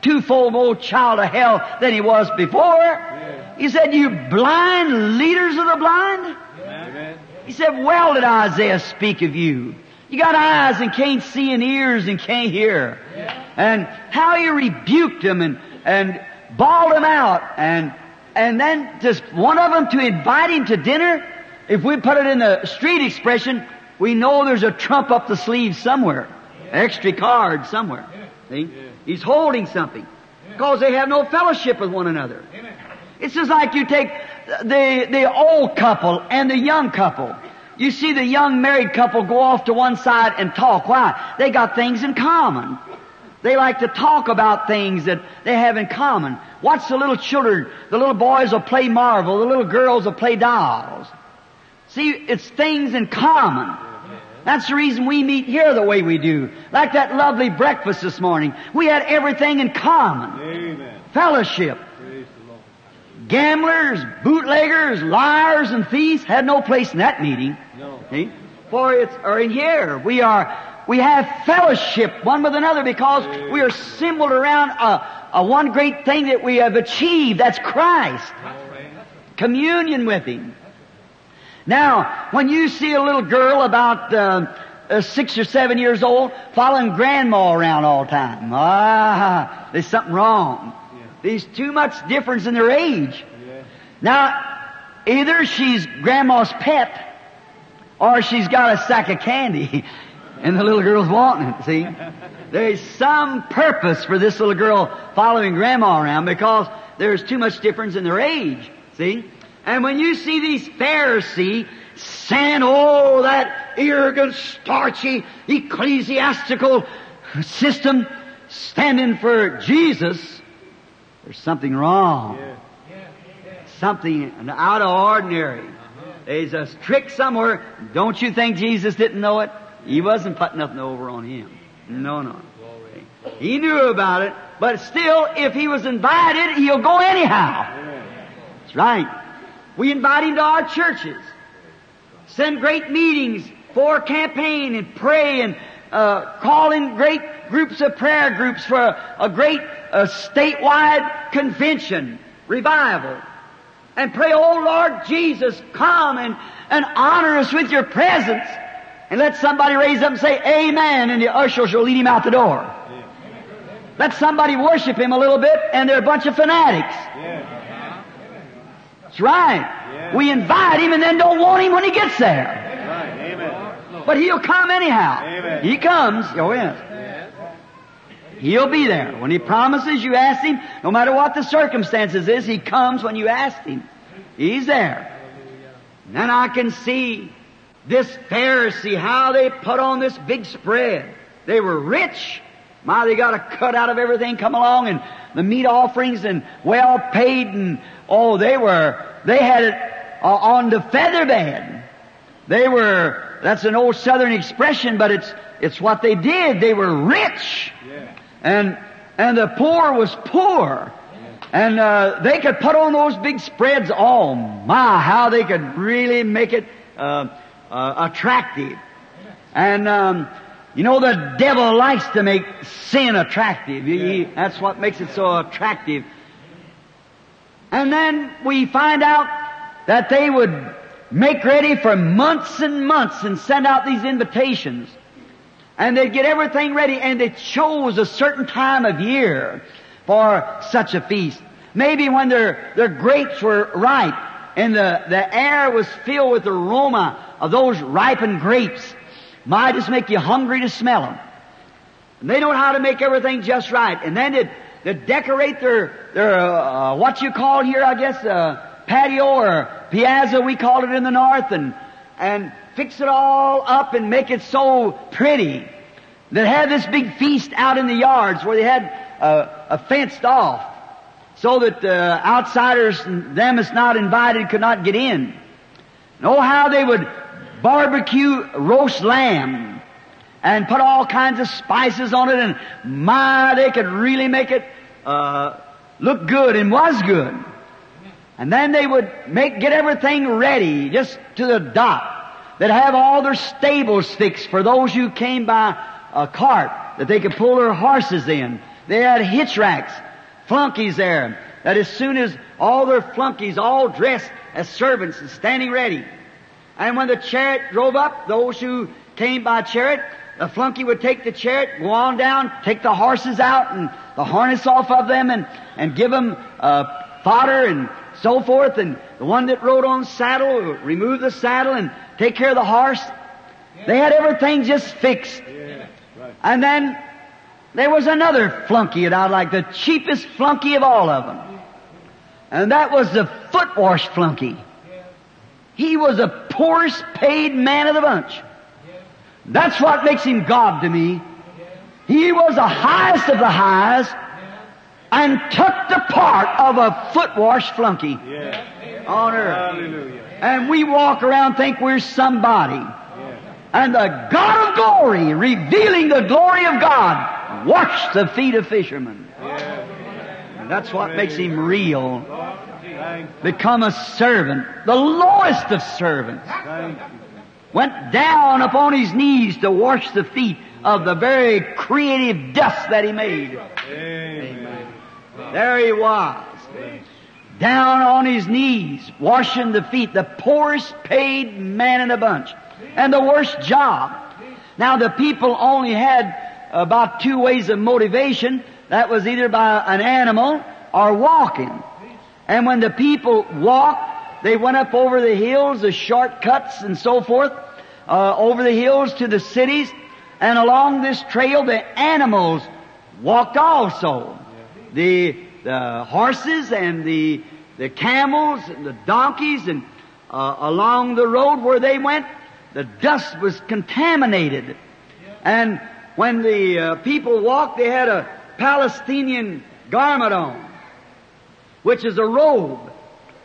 twofold more child of hell than he was before. He said, you blind leaders of the blind. Amen. He said, well did Isaiah speak of you. You got eyes and can't see and ears and can't hear. And how he rebuked them and, and bawled them out and, and then just one of them to invite him to dinner. If we put it in the street expression, we know there's a trump up the sleeve somewhere. Extra card somewhere. See? He's holding something. Because they have no fellowship with one another. It's just like you take the, the old couple and the young couple. You see the young married couple go off to one side and talk. Why? They got things in common. They like to talk about things that they have in common. Watch the little children. The little boys will play marble. The little girls will play dolls. See, it's things in common. That's the reason we meet here the way we do. Like that lovely breakfast this morning. We had everything in common. Amen. Fellowship. Praise the Lord. gamblers, bootleggers, liars, and thieves had no place in that meeting. No. See? For it's, or in here, we are, we have fellowship one with another because we are assembled around a, a one great thing that we have achieved. That's Christ. Communion with Him. Now, when you see a little girl about uh, uh, six or seven years old following grandma around all the time, ah, there's something wrong. There's too much difference in their age. Yeah. Now, either she's grandma's pet, or she's got a sack of candy, and the little girl's wanting it, see? There's some purpose for this little girl following grandma around because there's too much difference in their age, see? And when you see these Pharisees saying, oh, that arrogant, starchy, ecclesiastical system standing for Jesus, there's something wrong. Yeah. Something out of ordinary. There's a trick somewhere. Don't you think Jesus didn't know it? He wasn't putting nothing over on him. No, no. He knew about it, but still, if he was invited, he'll go anyhow. That's right. We invite him to our churches. Send great meetings for campaign and pray and uh, call in great groups of prayer groups for a, a great uh, statewide convention, revival. And pray, oh Lord Jesus, come and, and honor us with your presence. And let somebody raise up and say, Amen, and the ushers will lead him out the door. Let somebody worship him a little bit, and they're a bunch of fanatics. Yeah. That's right. Yeah. We invite him and then don't want him when he gets there. Right. Amen. But he'll come anyhow. Amen. He comes. Oh yes. He'll be there. When he promises you ask him, no matter what the circumstances is, he comes when you ask him. He's there. And then I can see this Pharisee, how they put on this big spread. They were rich. My, they got a cut out of everything come along and the meat offerings and well paid and, oh, they were, they had it uh, on the feather bed. They were, that's an old southern expression, but it's, it's what they did. They were rich. Yeah. And, and the poor was poor. And, uh, they could put on those big spreads. Oh my, how they could really make it, uh, uh, attractive. And, um, you know, the devil likes to make sin attractive. He- he- that's what makes it so attractive. And then we find out that they would make ready for months and months and send out these invitations. And they'd get everything ready and they chose a certain time of year for such a feast. Maybe when their, their grapes were ripe and the, the air was filled with the aroma of those ripened grapes. Might just make you hungry to smell them. And they know how to make everything just right. And then they'd, they'd decorate their, their, uh, what you call here, I guess, uh, patio or piazza, we call it in the north, and, and fix it all up and make it so pretty. They had this big feast out in the yards where they had uh, a fenced off so that uh, outsiders them that's not invited could not get in. Oh, how they would barbecue roast lamb and put all kinds of spices on it, and my, they could really make it uh, look good and was good. And then they would make get everything ready just to the dot. They'd have all their stables fixed for those who came by a cart that they could pull their horses in. They had hitch racks, flunkies there, that as soon as all their flunkies all dressed as servants and standing ready. And when the chariot drove up, those who came by chariot, the flunky would take the chariot, go on down, take the horses out and the harness off of them and, and give them uh, fodder and so forth. And the one that rode on saddle remove the saddle and take care of the horse. They had everything just fixed. Yeah. Right. And then there was another flunky that I like, the cheapest flunky of all of them. And that was the foot wash flunky. He was the poorest paid man of the bunch. That's what makes him God to me. He was the highest of the highs and took the part of a foot wash flunky Yeah. on earth. Hallelujah. And we walk around think we're somebody. Yeah. And the God of glory, revealing the glory of God, washed the feet of fishermen. Yeah. And that's what makes him real. Become a servant, the lowest of servants. Went down upon his knees to wash the feet of the very creative dust that he made. Amen. There he was. Down on his knees, washing the feet, the poorest paid man in the bunch. And the worst job. Now the people only had about two ways of motivation. That was either by an animal or walking. And when the people walked, they went up over the hills, the shortcuts and so forth, uh, over the hills to the cities, and along this trail the animals walked also. The, the horses and the, the camels and the donkeys and uh, along the road where they went, the dust was contaminated. And when the uh, people walked, they had a Palestinian garment on, which is a robe.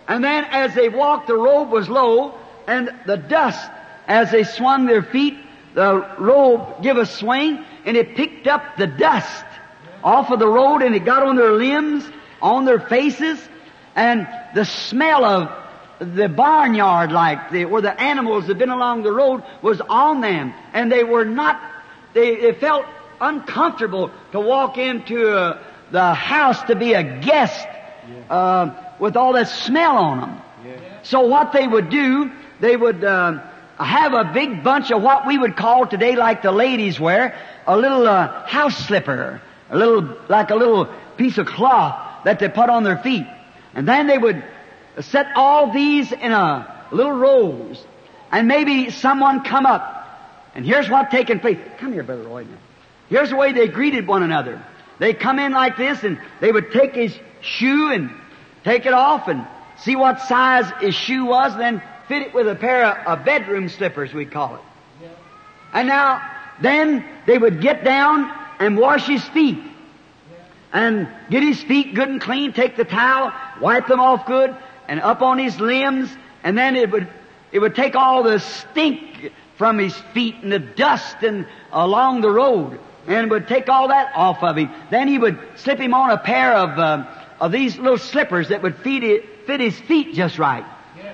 And then as they walked, the robe was low, and the dust, as they swung their feet, the robe gave a swing, and it picked up the dust off of the road, and it got on their limbs, on their faces, and the smell of the barnyard, like the, where the animals had been along the road, was on them, and they were not. They, they felt uncomfortable to walk into uh, the house to be a guest uh, with all that smell on them. So what they would do, they would uh, have a big bunch of what we would call today, like the ladies wear, a little uh, house slipper, a little like a little piece of cloth that they put on their feet, and then they would set all these in a little rows, and maybe someone come up, and here's what taking place. Come here, brother Roy. Now. Here's the way they greeted one another. They come in like this, and they would take his shoe and take it off and see what size his shoe was, then fit it with a pair of, of bedroom slippers, we call it. And now, then they would get down and wash his feet. And get his feet good and clean, take the towel, wipe them off good, and up on his limbs, and then it would, it would take all the stink from his feet and the dust and along the road, and would take all that off of him. Then he would slip him on a pair of, uh, of these little slippers that would fit, it, fit his feet just right.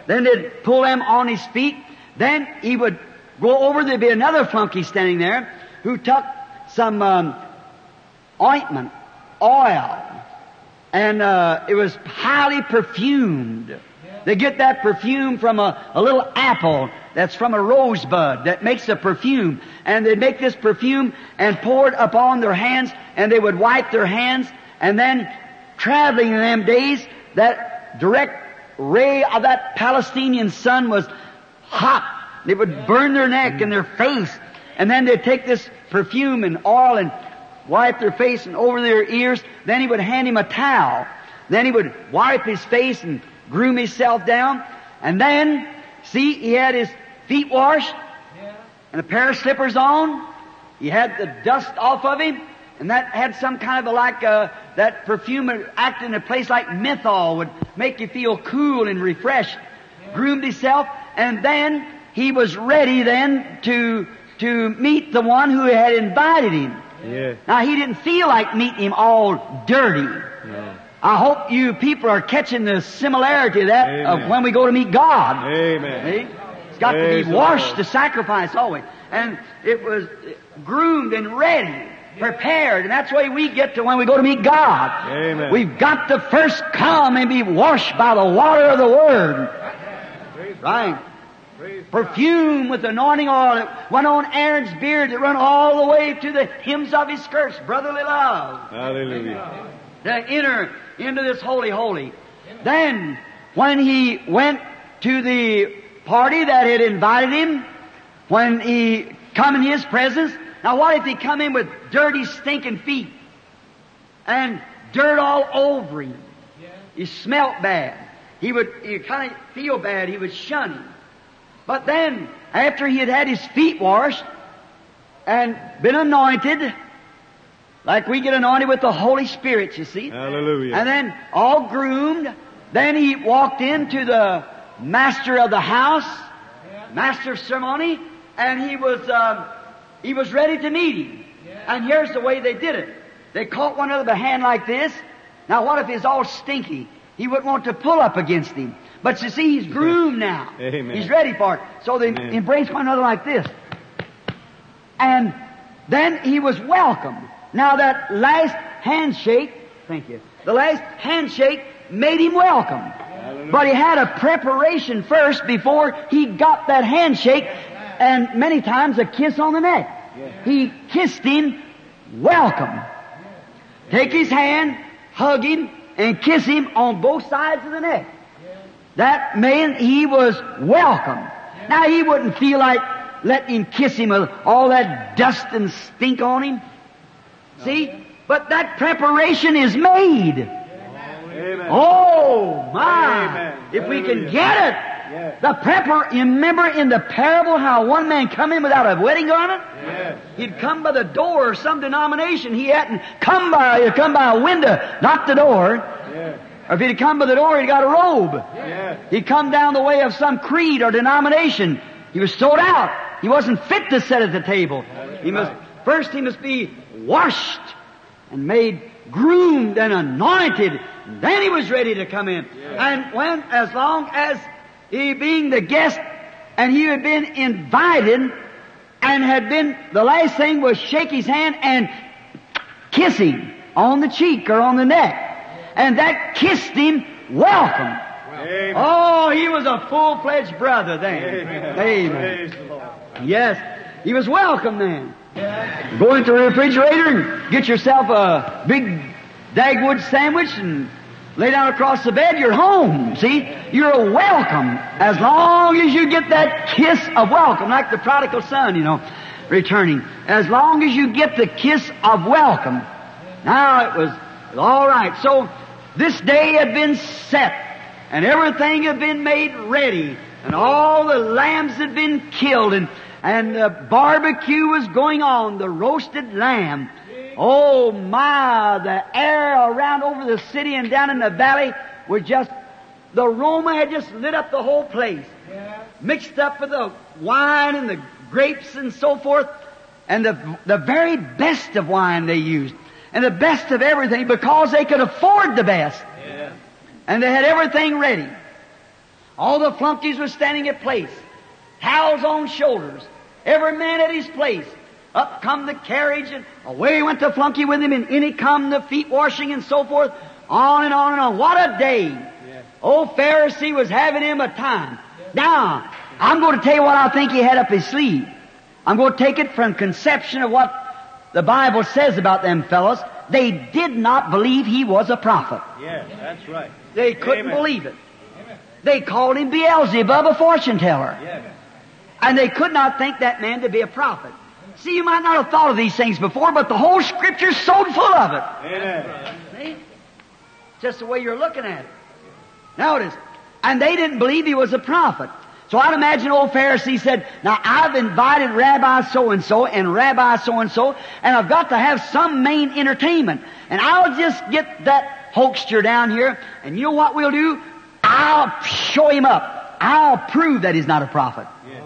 Then they'd pull them on his feet. Then he would go over. There'd be another flunky standing there who took some um, ointment, oil, and uh, it was highly perfumed. They get that perfume from a, a little apple that's from a rosebud that makes the perfume. And they'd make this perfume and pour it upon their hands, and they would wipe their hands, and then traveling in them days, that direct ray of that Palestinian sun was hot. It would burn their neck and their face. And then they'd take this perfume and oil and wipe their face and over their ears. Then he would hand him a towel. Then he would wipe his face and groom himself down. And then, see, he had his feet washed and a pair of slippers on. He had the dust off of him. And that had some kind of a like, uh, that perfume acted in a place like menthol would make you feel cool and refreshed. Groomed himself. And then he was ready then to, to meet the one who had invited him. Yeah. Now he didn't feel like meeting him all dirty. No. I hope you people are catching the similarity of that Amen. of when we go to meet God. Amen. See? It's got Praise to be washed Lord. to sacrifice always. And it was groomed and ready, prepared. And that's the way we get to when we go to meet God. Amen. We've got to first come and be washed by the water of the Word. Right. Perfume with anointing oil that went on Aaron's beard that run all the way to the hems of his skirts. Brotherly love. Hallelujah. to enter into this holy holy. Then, when he went to the party that had invited him, when he come in his presence, now what if he come in with dirty, stinking feet and dirt all over him? He smelt bad. He would, he kind of feel bad. He would shun him. But then, after he had had his feet washed and been anointed, like we get anointed with the Holy Spirit, you see, Hallelujah. and then all groomed. Then he walked into the master of the house, master of ceremony, and he was um, he was ready to meet him. And here's the way they did it: they caught one another by the hand like this, Now what if he's all stinky? He wouldn't want to pull up against him. But you see, he's groomed now. Amen. He's ready for it. So they Amen. embrace one another like this. And then he was welcome. Now that last handshake, thank you, the last handshake made him welcome. But he had a preparation first before he got that handshake and many times a kiss on the neck. He kissed him, welcome. Take his hand, hug him, and kiss him on both sides of the neck. That man, he was welcome. Now he wouldn't feel like letting him kiss him with all that dust and stink on him. See? But that preparation is made. Amen. Oh my! Amen. If we can get it, Yes. the prepar. You remember in the parable how one man come in without a wedding garment? Yes. He'd come by the door of some denomination. He hadn't come by. He'd come by a window, not the door. Yes. Or if he'd come by the door, he'd got a robe. He'd come down the way of some creed or denomination. He was sold out. He wasn't fit to sit at the table. He must first he must be washed and made groomed and anointed. Then he was ready to come in. And when, as long as he being the guest and he had been invited and had been, the last thing was shake his hand and kiss him on the cheek or on the neck. And that kissed him welcome. Amen. Oh, he was a full-fledged brother then. Amen. Amen. The. Yes, he was welcome then. Go into the refrigerator and get yourself a big Dagwood sandwich and lay down across the bed. You're home. See, you're welcome as long as you get that kiss of welcome, like the prodigal son, you know, returning. As long as you get the kiss of welcome. Now it was all right. So this day had been set, and everything had been made ready, and all the lambs had been killed, and and the barbecue was going on, the roasted lamb. Oh my, the air around over the city and down in the valley were just, the aroma had just lit up the whole place. Mixed up with the wine and the grapes and so forth, and the, the very best of wine they used, and the best of everything because they could afford the best. Yes. And they had everything ready. All the flunkies were standing at place. Towels on shoulders. Every man at his place. Up come the carriage and away went the flunky with him and in he come the feet washing and so forth. On and on and on. What a day. Yes. Old Pharisee was having him a time. Now, I'm going to tell you what I think he had up his sleeve. I'm going to take it from conception of what the Bible says about them fellows. They did not believe he was a prophet. Yes, that's right. They couldn't Amen. believe it. They called him Beelzebub, a fortune teller. Yes. And they could not think that man to be a prophet. See, you might not have thought of these things before, but the whole scripture's so full of it. Amen. See? Just the way you're looking at it. Notice. And they didn't believe he was a prophet. So I'd imagine old Pharisee said, now I've invited Rabbi so-and-so and Rabbi so-and-so, and I've got to have some main entertainment. And I'll just get that hoaxer down here, and you know what we'll do? I'll show him up. I'll prove that he's not a prophet. Yes.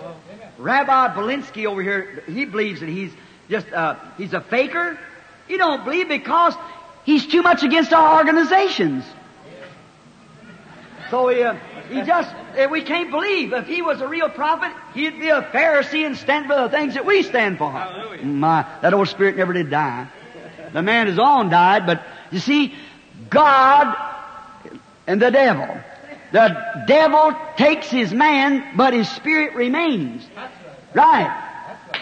Rabbi Belinsky over here, he believes that he's just, uh, he's a faker. He don't believe because he's too much against our organizations. So he, uh, he just, uh, we can't believe if he was a real prophet, he'd be a Pharisee and stand for the things that we stand for. Hallelujah. My, that old spirit never did die. The man is on died, but you see, God and the devil. The devil takes his man, but his spirit remains. Right.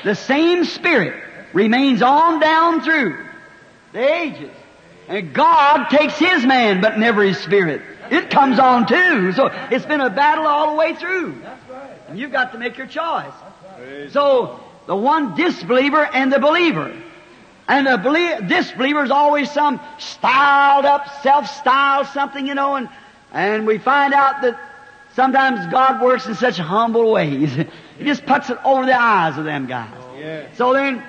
The same spirit remains on down through the ages. And God takes his man, but never his spirit. It comes on too. So it's been a battle all the way through. And you've got to make your choice. So the one disbeliever and the believer. And the belie- disbeliever is always some styled up, self-styled something, you know, and, and we find out that sometimes God works in such humble ways. he just puts it over the eyes of them guys. Yes. So then,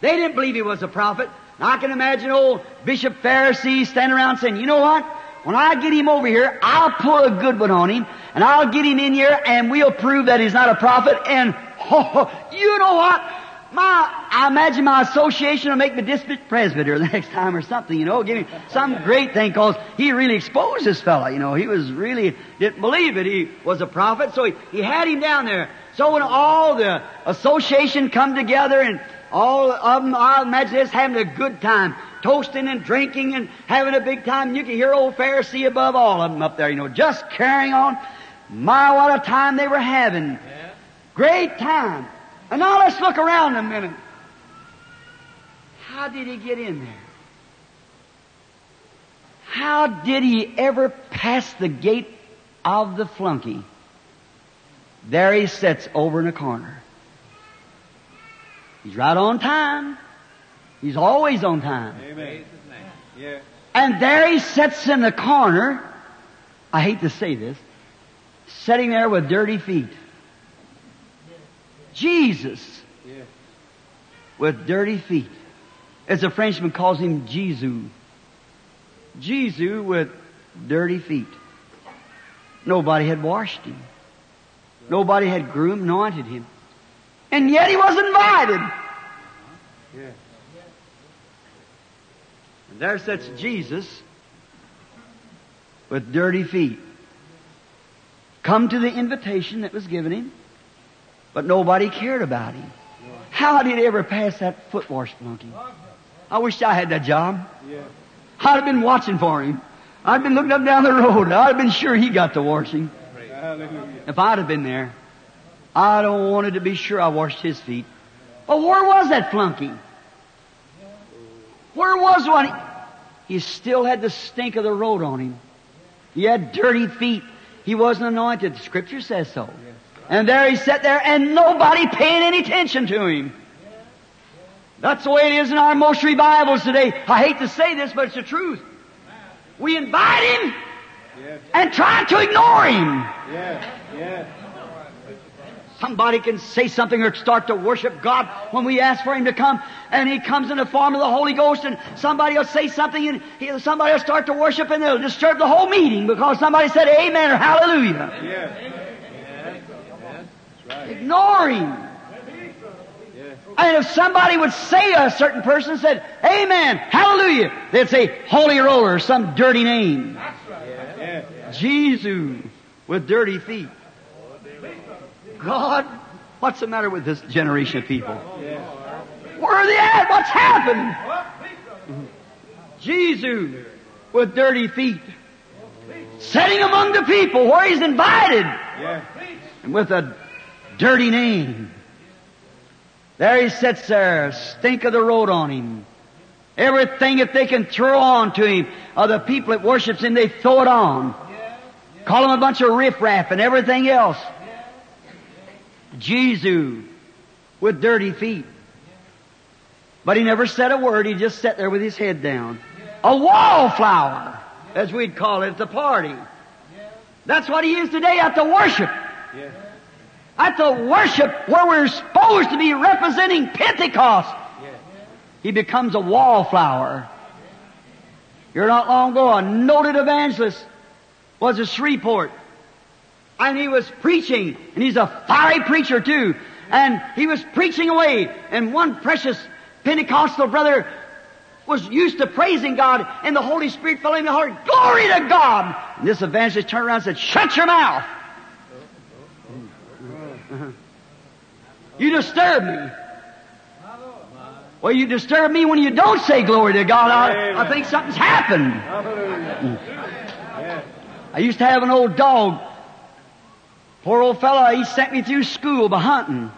they didn't believe he was a prophet. Now I can imagine old Bishop Pharisee standing around saying, you know what? When I get him over here, I'll pull a good one on him, and I'll get him in here, and we'll prove that he's not a prophet, and, you know what? My, I imagine my association will make me district presbyter the next time or something, you know, give him some great thing cause he really exposed this fella, you know. He was really, didn't believe it. He was a prophet, so he, he had him down there. So when all the association come together and all of them, I imagine this having a good time, toasting and drinking and having a big time. You can hear old Pharisee above all of them up there, you know, just carrying on. My, what a time they were having. Great time. And now let's look around a minute. How did he get in there? How did he ever pass the gate of the flunky? There he sits over in a corner. He's right on time. He's always on time. Amen. Yeah. And there he sits in the corner. I hate to say this. Sitting there with dirty feet. Jesus Yeah. with dirty feet. As a Frenchman calls him Jesus. Jesus with dirty feet. Nobody had washed him. Nobody had groomed, anointed him. And yet he was invited. Yeah. And there sits Jesus with dirty feet. Come to the invitation that was given him, but nobody cared about him. How did he ever pass that foot wash flunky? I wish I had that job. I'd have been watching for him. I'd been looking up down the road. I'd have been sure he got the washing. If I'd have been there, I don't wanted to be sure I washed his feet. But where was that flunky? Where was one? He still had the stink of the road on him. He had dirty feet. He wasn't anointed. The scripture says so. And there he sat there and nobody paying any attention to him. That's the way it is in our most revivals today. I hate to say this, but it's the truth. We invite him and try to ignore him. Yes. Yes. Somebody can say something or start to worship God when we ask for Him to come, and He comes in the form of the Holy Ghost, and somebody will say something, and he, somebody will start to worship, and they'll disturb the whole meeting because somebody said Amen or Hallelujah. Yes. That's right. Ignore Him. And if somebody would say a certain person said Amen, Hallelujah, they'd say Holy Roller, or some dirty name. Yes. Jesus with dirty feet. God, what's the matter with this generation of people? Where are they at? What's happened? Jesus with dirty feet. Sitting among the people where he's invited and with a dirty name. There he sits there, stink of the road on him. Everything that they can throw on to him, of the people that worships him, they throw it on. Call him a bunch of riffraff and everything else. Jesus with dirty feet. But he never said a word, he just sat there with his head down. A wallflower, as we'd call it at the party. That's what he is today at the worship. At the worship where we're supposed to be representing Pentecost. He becomes a wallflower. Here not long ago, a noted evangelist was a Shreveport. And he was preaching, and he's a fiery preacher too. And he was preaching away, and one precious Pentecostal brother was used to praising God, and the Holy Spirit fell in the heart. Glory to God! And this evangelist turned around and said, Shut your mouth! You disturb me. Well, you disturb me when you don't say glory to God. I, I think something's happened. I used to have an old dog. Poor old fellow, he sent me through school by hunting.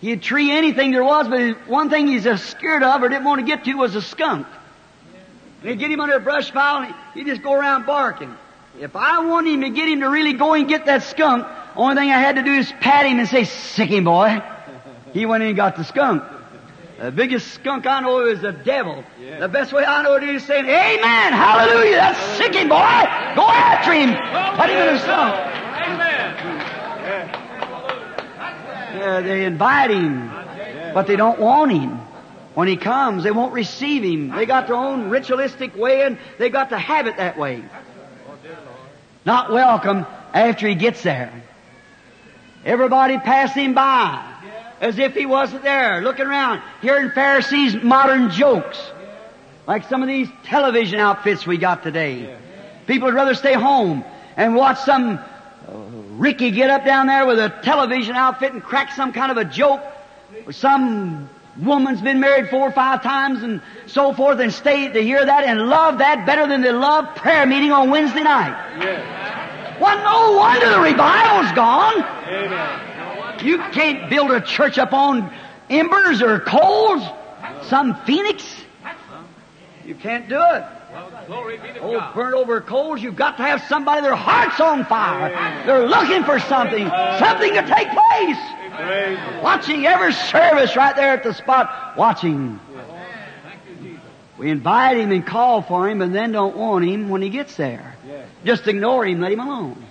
He'd tree anything there was, but one thing he's scared of or didn't want to get to was a skunk. And he'd get him under a brush pile and he'd just go around barking. If I wanted him to get him to really go and get that skunk, only thing I had to do is pat him and say, sick him boy. He went in and got the skunk. The biggest skunk I know is the devil. Yeah. The best way I know it is saying, Amen, hallelujah, that's sick him boy. Go after him. Put him in skunk. Yeah, they invite him, but they don't want him. When he comes, they won't receive him. They got their own ritualistic way and they got to have it that way. Not welcome after he gets there. Everybody pass him by. As if he wasn't there, looking around, hearing Pharisees' modern jokes, like some of these television outfits we got today. People would rather stay home and watch some uh, Ricky get up down there with a television outfit and crack some kind of a joke, or some woman's been married four or five times and so forth, and stay to hear that and love that better than they love prayer meeting on Wednesday night. Yes. Well, no wonder the revival's gone. Amen. You can't build a church up on embers or coals, some phoenix. You can't do it. Oh, burnt over coals, you've got to have somebody, their heart's on fire. They're looking for something, something to take place. Watching every service right there at the spot, watching. We invite him and call for him and then don't want him when he gets there. Just ignore him, let him alone.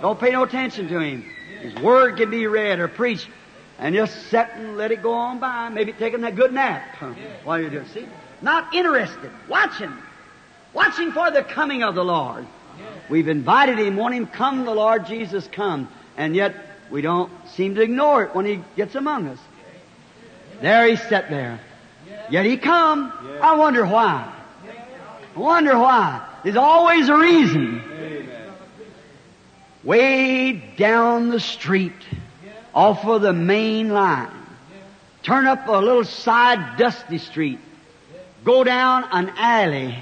Don't pay no attention to him. His word can be read or preached and just sit and let it go on by. Maybe taking that good nap while you're doing it. See? Not interested. Watching. Watching for the coming of the Lord. We've invited him, want him come, the Lord Jesus come. And yet we don't seem to ignore it when he gets among us. There he sat there. Yet he come. I wonder why. I wonder why. There's always a reason. Way down the street, off of the main line. Turn up a little side dusty street. Go down an alley.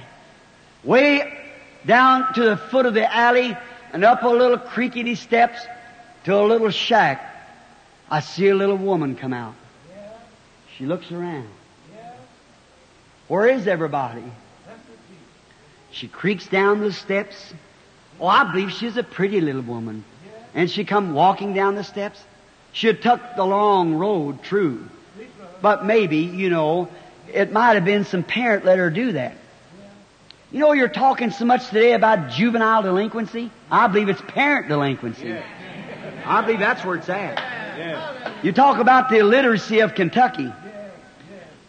Way down to the foot of the alley and up a little creaky steps to a little shack. I see a little woman come out. She looks around. Where is everybody? She creaks down the steps. Oh, I believe she's a pretty little woman. And she come walking down the steps. She took the long road, true. But maybe, you know, it might have been some parent let her do that. You know, you're talking so much today about juvenile delinquency. I believe it's parent delinquency. I believe that's where it's at. You talk about the illiteracy of Kentucky.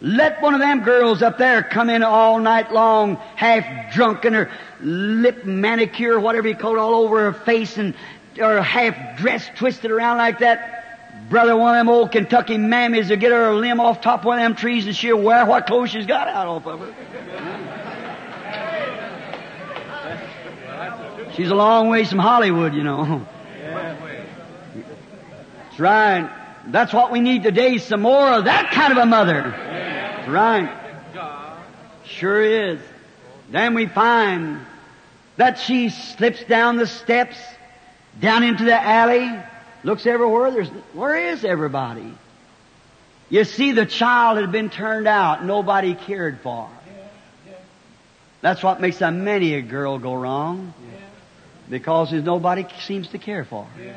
Let one of them girls up there come in all night long, half drunk and her lip manicure, whatever you call it, all over her face and her half dressed, twisted around like that. Brother, one of them old Kentucky mammies will get her limb off top of one of them trees and she'll wear what clothes she's got out off of her. She's a long ways from Hollywood, you know. That's right. That's what we need today, some more of that kind of a mother. Right. Sure is. Then we find that she slips down the steps, down into the alley, looks everywhere. There's, where is everybody? You see, the child had been turned out. Nobody cared for. That's what makes a many a girl go wrong. Because there's nobody seems to care for her.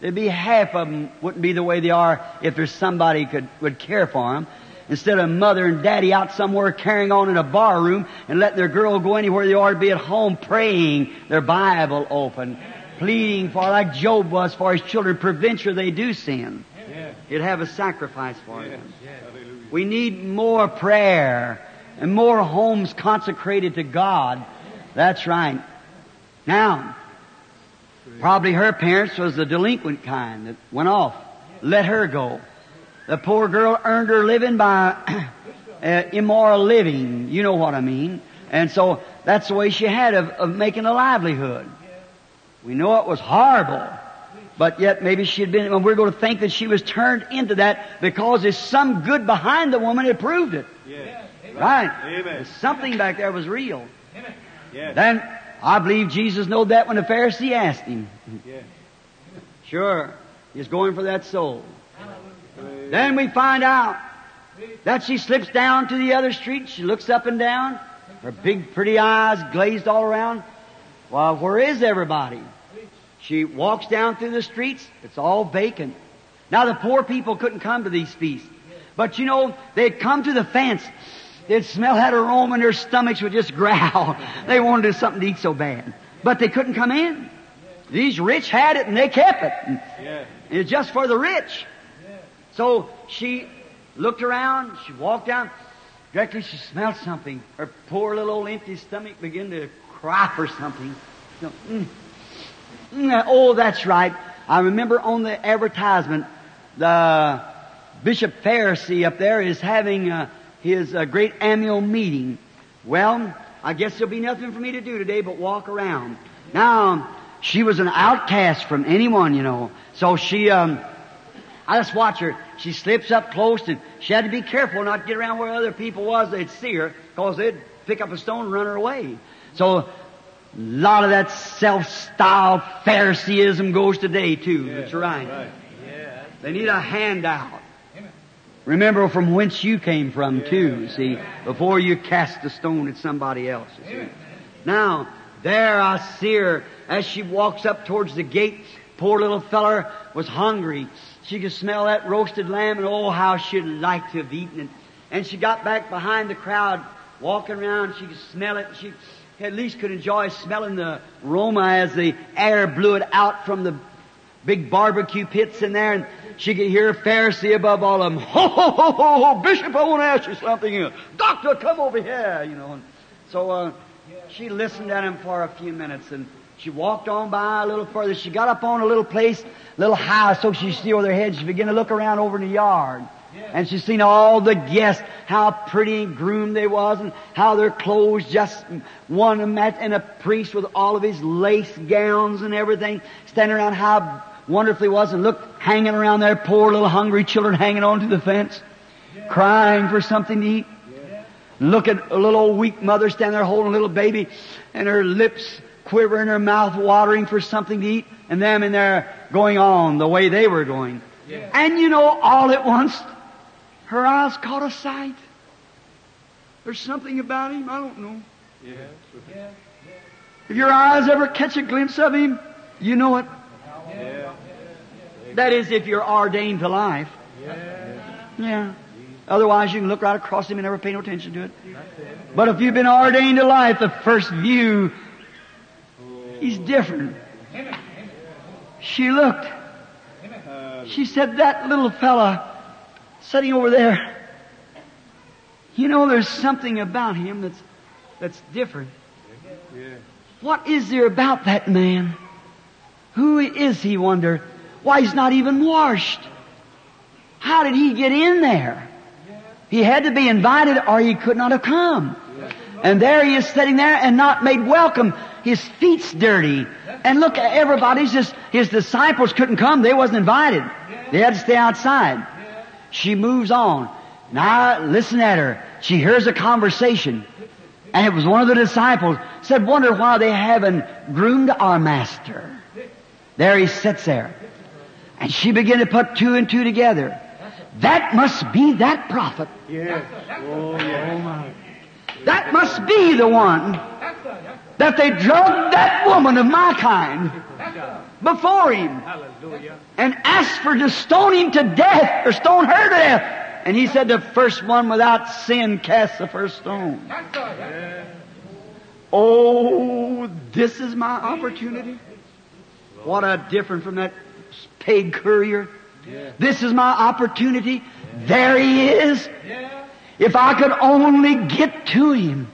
There'd be half of them wouldn't be the way they are if there's somebody could would care for them. Instead of mother and daddy out somewhere carrying on in a bar room and letting their girl go anywhere they ought to be at home praying, their Bible open, pleading for like Job was for his children, prevent sure they do sin. Yes. He'd have a sacrifice for them. Hallelujah. We need more prayer and more homes consecrated to God. That's right. Now, probably her parents was the delinquent kind that went off. Let her go. The poor girl earned her living by uh, immoral living. You know what I mean. And so that's the way she had of, of making a livelihood. We know it was horrible. But yet maybe she had been, we're going to think that she was turned into that because there's some good behind the woman that proved it. Yes. Right. Amen. Something back there was real. Yes. Then I believe Jesus knew that when the Pharisee asked him. Yes. Sure. He's going for that soul. Then we find out that she slips down to the other street. She looks up and down. Her big pretty eyes glazed all around. Well, where is everybody? She walks down through the streets. It's all vacant. Now the poor people couldn't come to these feasts. But you know, they'd come to the fence. They'd smell that aroma and their stomachs would just growl. They wanted to do something to eat so bad. But they couldn't come in. These rich had it and they kept it. It's just for the rich. So she looked around, she walked down, directly she smelled something. Her poor little old empty stomach began to cry for something. Mm, mm, oh, that's right. I remember on the advertisement the Bishop Pharisee up there is having uh, his uh, great annual meeting. Well, I guess there'll be nothing for me to do today but walk around. Now, she was an outcast from anyone, you know. So she, um, I just watch her. She slips up close and she had to be careful not to get around where other people was. They'd see her because they'd pick up a stone and run her away. So a lot of that self-styled Phariseeism goes today too. That's right. Right. Yeah. They need a handout. Remember from whence you came from too, see, before you cast the stone at somebody else. Now, there I see her as she walks up towards the gate. Poor little feller was hungry. She could smell that roasted lamb and oh how she'd like to have eaten it. And she got back behind the crowd, walking around, she could smell it. She at least could enjoy smelling the aroma as the air blew it out from the big barbecue pits in there, and she could hear a Pharisee above all of them. Ho, ho, ho, ho, ho, Bishop, I want to ask you something. Doctor, come over here, you know. And so, uh, she listened at him for a few minutes, and she walked on by a little further. She got up on a little place, a little high, so she see over their head. She began to look around over in the yard. And she seen all the guests, how pretty and groomed they was, and how their clothes just one and that, and a priest with all of his lace gowns and everything, standing around how wonderfully it was, and look, hanging around there, poor little hungry children hanging onto the fence, crying for something to eat. Look at a little old weak mother standing there holding a little baby, and her lips quivering, her mouth watering for something to eat, and them in there going on the way they were going. And you know, all at once, her eyes caught a sight. There's something about him, I don't know. Yeah. If your eyes ever catch a glimpse of him, you know it. Yeah. That is, if you're ordained to life. Yeah. Otherwise, you can look right across him and never pay no attention to it. But if you've been ordained to life, the first view, he's different. She looked. She said, that little fella sitting over there, you know, there's something about him that's, that's different. What is there about that man? Who is he, wonder? Why, he's not even washed. How did he get in there? He had to be invited or he could not have come. And there he is sitting there and not made welcome. His feet's dirty. And look, at everybody's just, his disciples couldn't come. They wasn't invited. They had to stay outside. She moves on. Now listen at her. She hears a conversation. And it was one of the disciples said, wonder why they haven't groomed our master. There he sits there. And she began to put two and two together. That must be that prophet. Yes. Oh, yeah. Oh, That must be the one that they drugged that woman of my kind before him and asked for to stone him to death or stone her to death. And he said, the first one without sin cast the first stone. Oh, this is my opportunity. What a difference from that paid courier. This is my opportunity. There he is. If I could only get to him.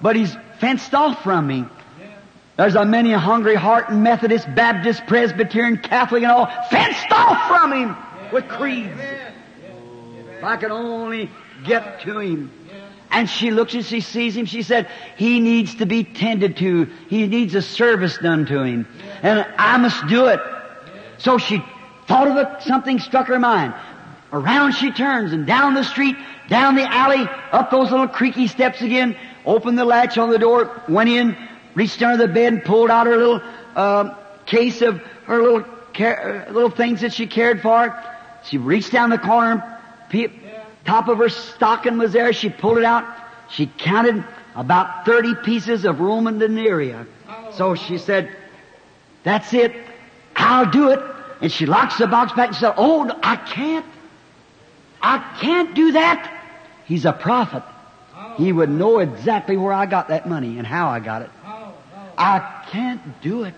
But he's fenced off from me. There's a many a hungry heart in Methodist, Baptist, Presbyterian, Catholic and all fenced off from him with creeds. If I could only get to him. And she looks and she sees him. She said, he needs to be tended to. He needs a service done to him. And I must do it. So she thought of it. Something struck her mind. Around she turns and down the street, down the alley, up those little creaky steps again, opened the latch on the door, went in, reached under the bed and pulled out her little um case of her little uh, little things that she cared for. She reached down the corner, pe- top of her stocking was there. She pulled it out. She counted about 30 pieces of Roman denarii. So she said, that's it. I'll do it. And she locks the box back and said, Oh, I can't. I can't do that. He's a prophet. He would know exactly where I got that money and how I got it. I can't do it.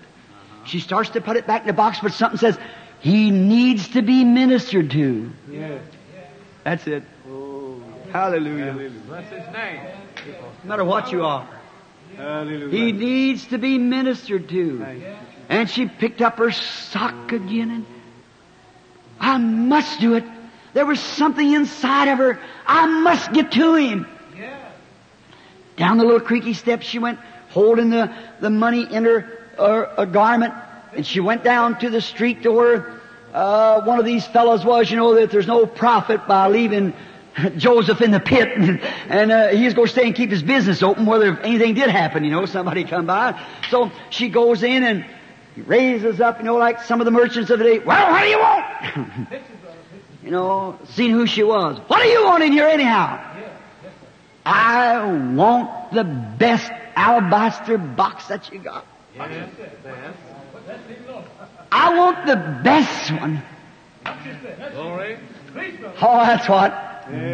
She starts to put it back in the box, but something says, he needs to be ministered to. Yeah. That's it. Oh, Hallelujah. hallelujah. Bless his name. No matter what you are. Hallelujah. He needs to be ministered to. And she picked up her sock again and I must do it. There was something inside of her. I must get to him. Down the little creaky steps she went, holding the, the money in her uh, a garment, and she went down to the street to where uh, one of these fellows was. You know that there's no profit by leaving Joseph in the pit, and, and uh, he's going to stay and keep his business open, whether anything did happen. You know, somebody come by. So she goes in and he raises up. You know, like some of the merchants of the day. Well, what do you want? you know, seeing who she was. What do you want in here anyhow? I want the best alabaster box that you got. I want the best one. Oh, that's what.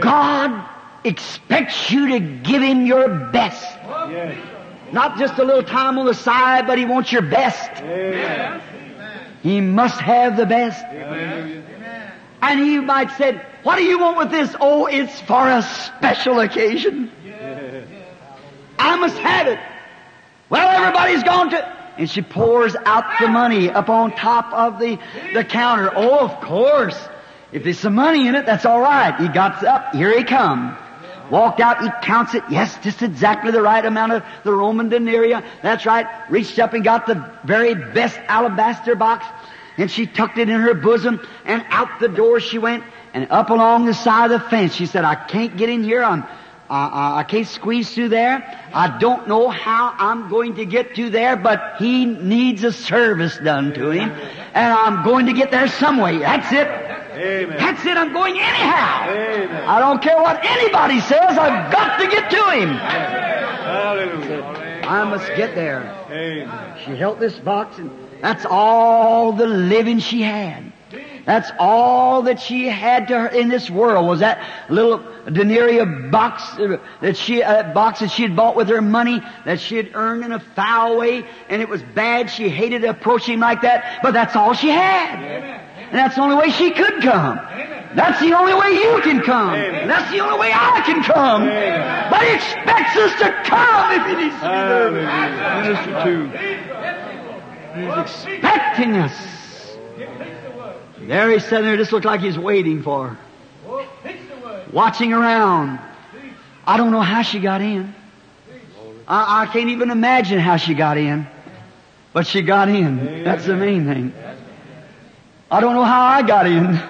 God expects you to give Him your best. Not just a little time on the side, but He wants your best. He must have the best. And He might said, what do you want with this? Oh, it's for a special occasion. I must have it. Well, everybody's gone to, and she pours out the money up on top of the, the counter. Oh, of course. If there's some money in it, that's all right. He got up. Here he come. Walked out. He counts it. Yes, just exactly the right amount of the Roman denarii. That's right. Reached up and got the very best alabaster box. And she tucked it in her bosom. And out the door she went. And up along the side of the fence. She said, I can't get in here. I'm, I, I can't squeeze through there. I don't know how I'm going to get to there, but he needs a service done to him. And I'm going to get there some way. That's it. Amen. That's it. I'm going anyhow. Amen. I don't care what anybody says. I've got to get to him. Hallelujah. I must get there. Amen. She held this box and that's all the living she had. That's all that she had to her in this world was that little denarii box uh, that she, uh, box that she had bought with her money that she had earned in a foul way and it was bad. She hated approaching like that, but that's all she had. And that's the only way she could come. That's the only way you can come. That's the only way I can come. But he expects us to come if he needs to be there. Minister to. He's expecting us. There he's sitting there, just looked like he's waiting for her. Watching around. I don't know how she got in. I, I can't even imagine how she got in. But she got in. That's the main thing. I don't know how I got in.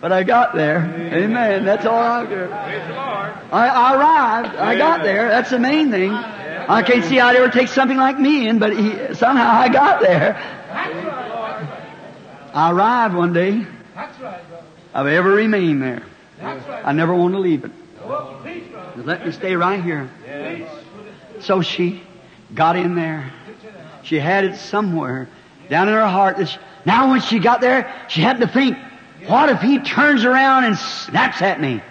But I got there. Amen. That's all I. Praise. I, I arrived. I got there. That's the main thing. I can't see how it ever takes something like me in, but he, somehow I got there. I arrived one day. I've ever remained there. I never want to leave it. Just let me stay right here. So she got in there. She had it somewhere down in her heart. Now when she got there, she had to think, what if he turns around and snaps at me?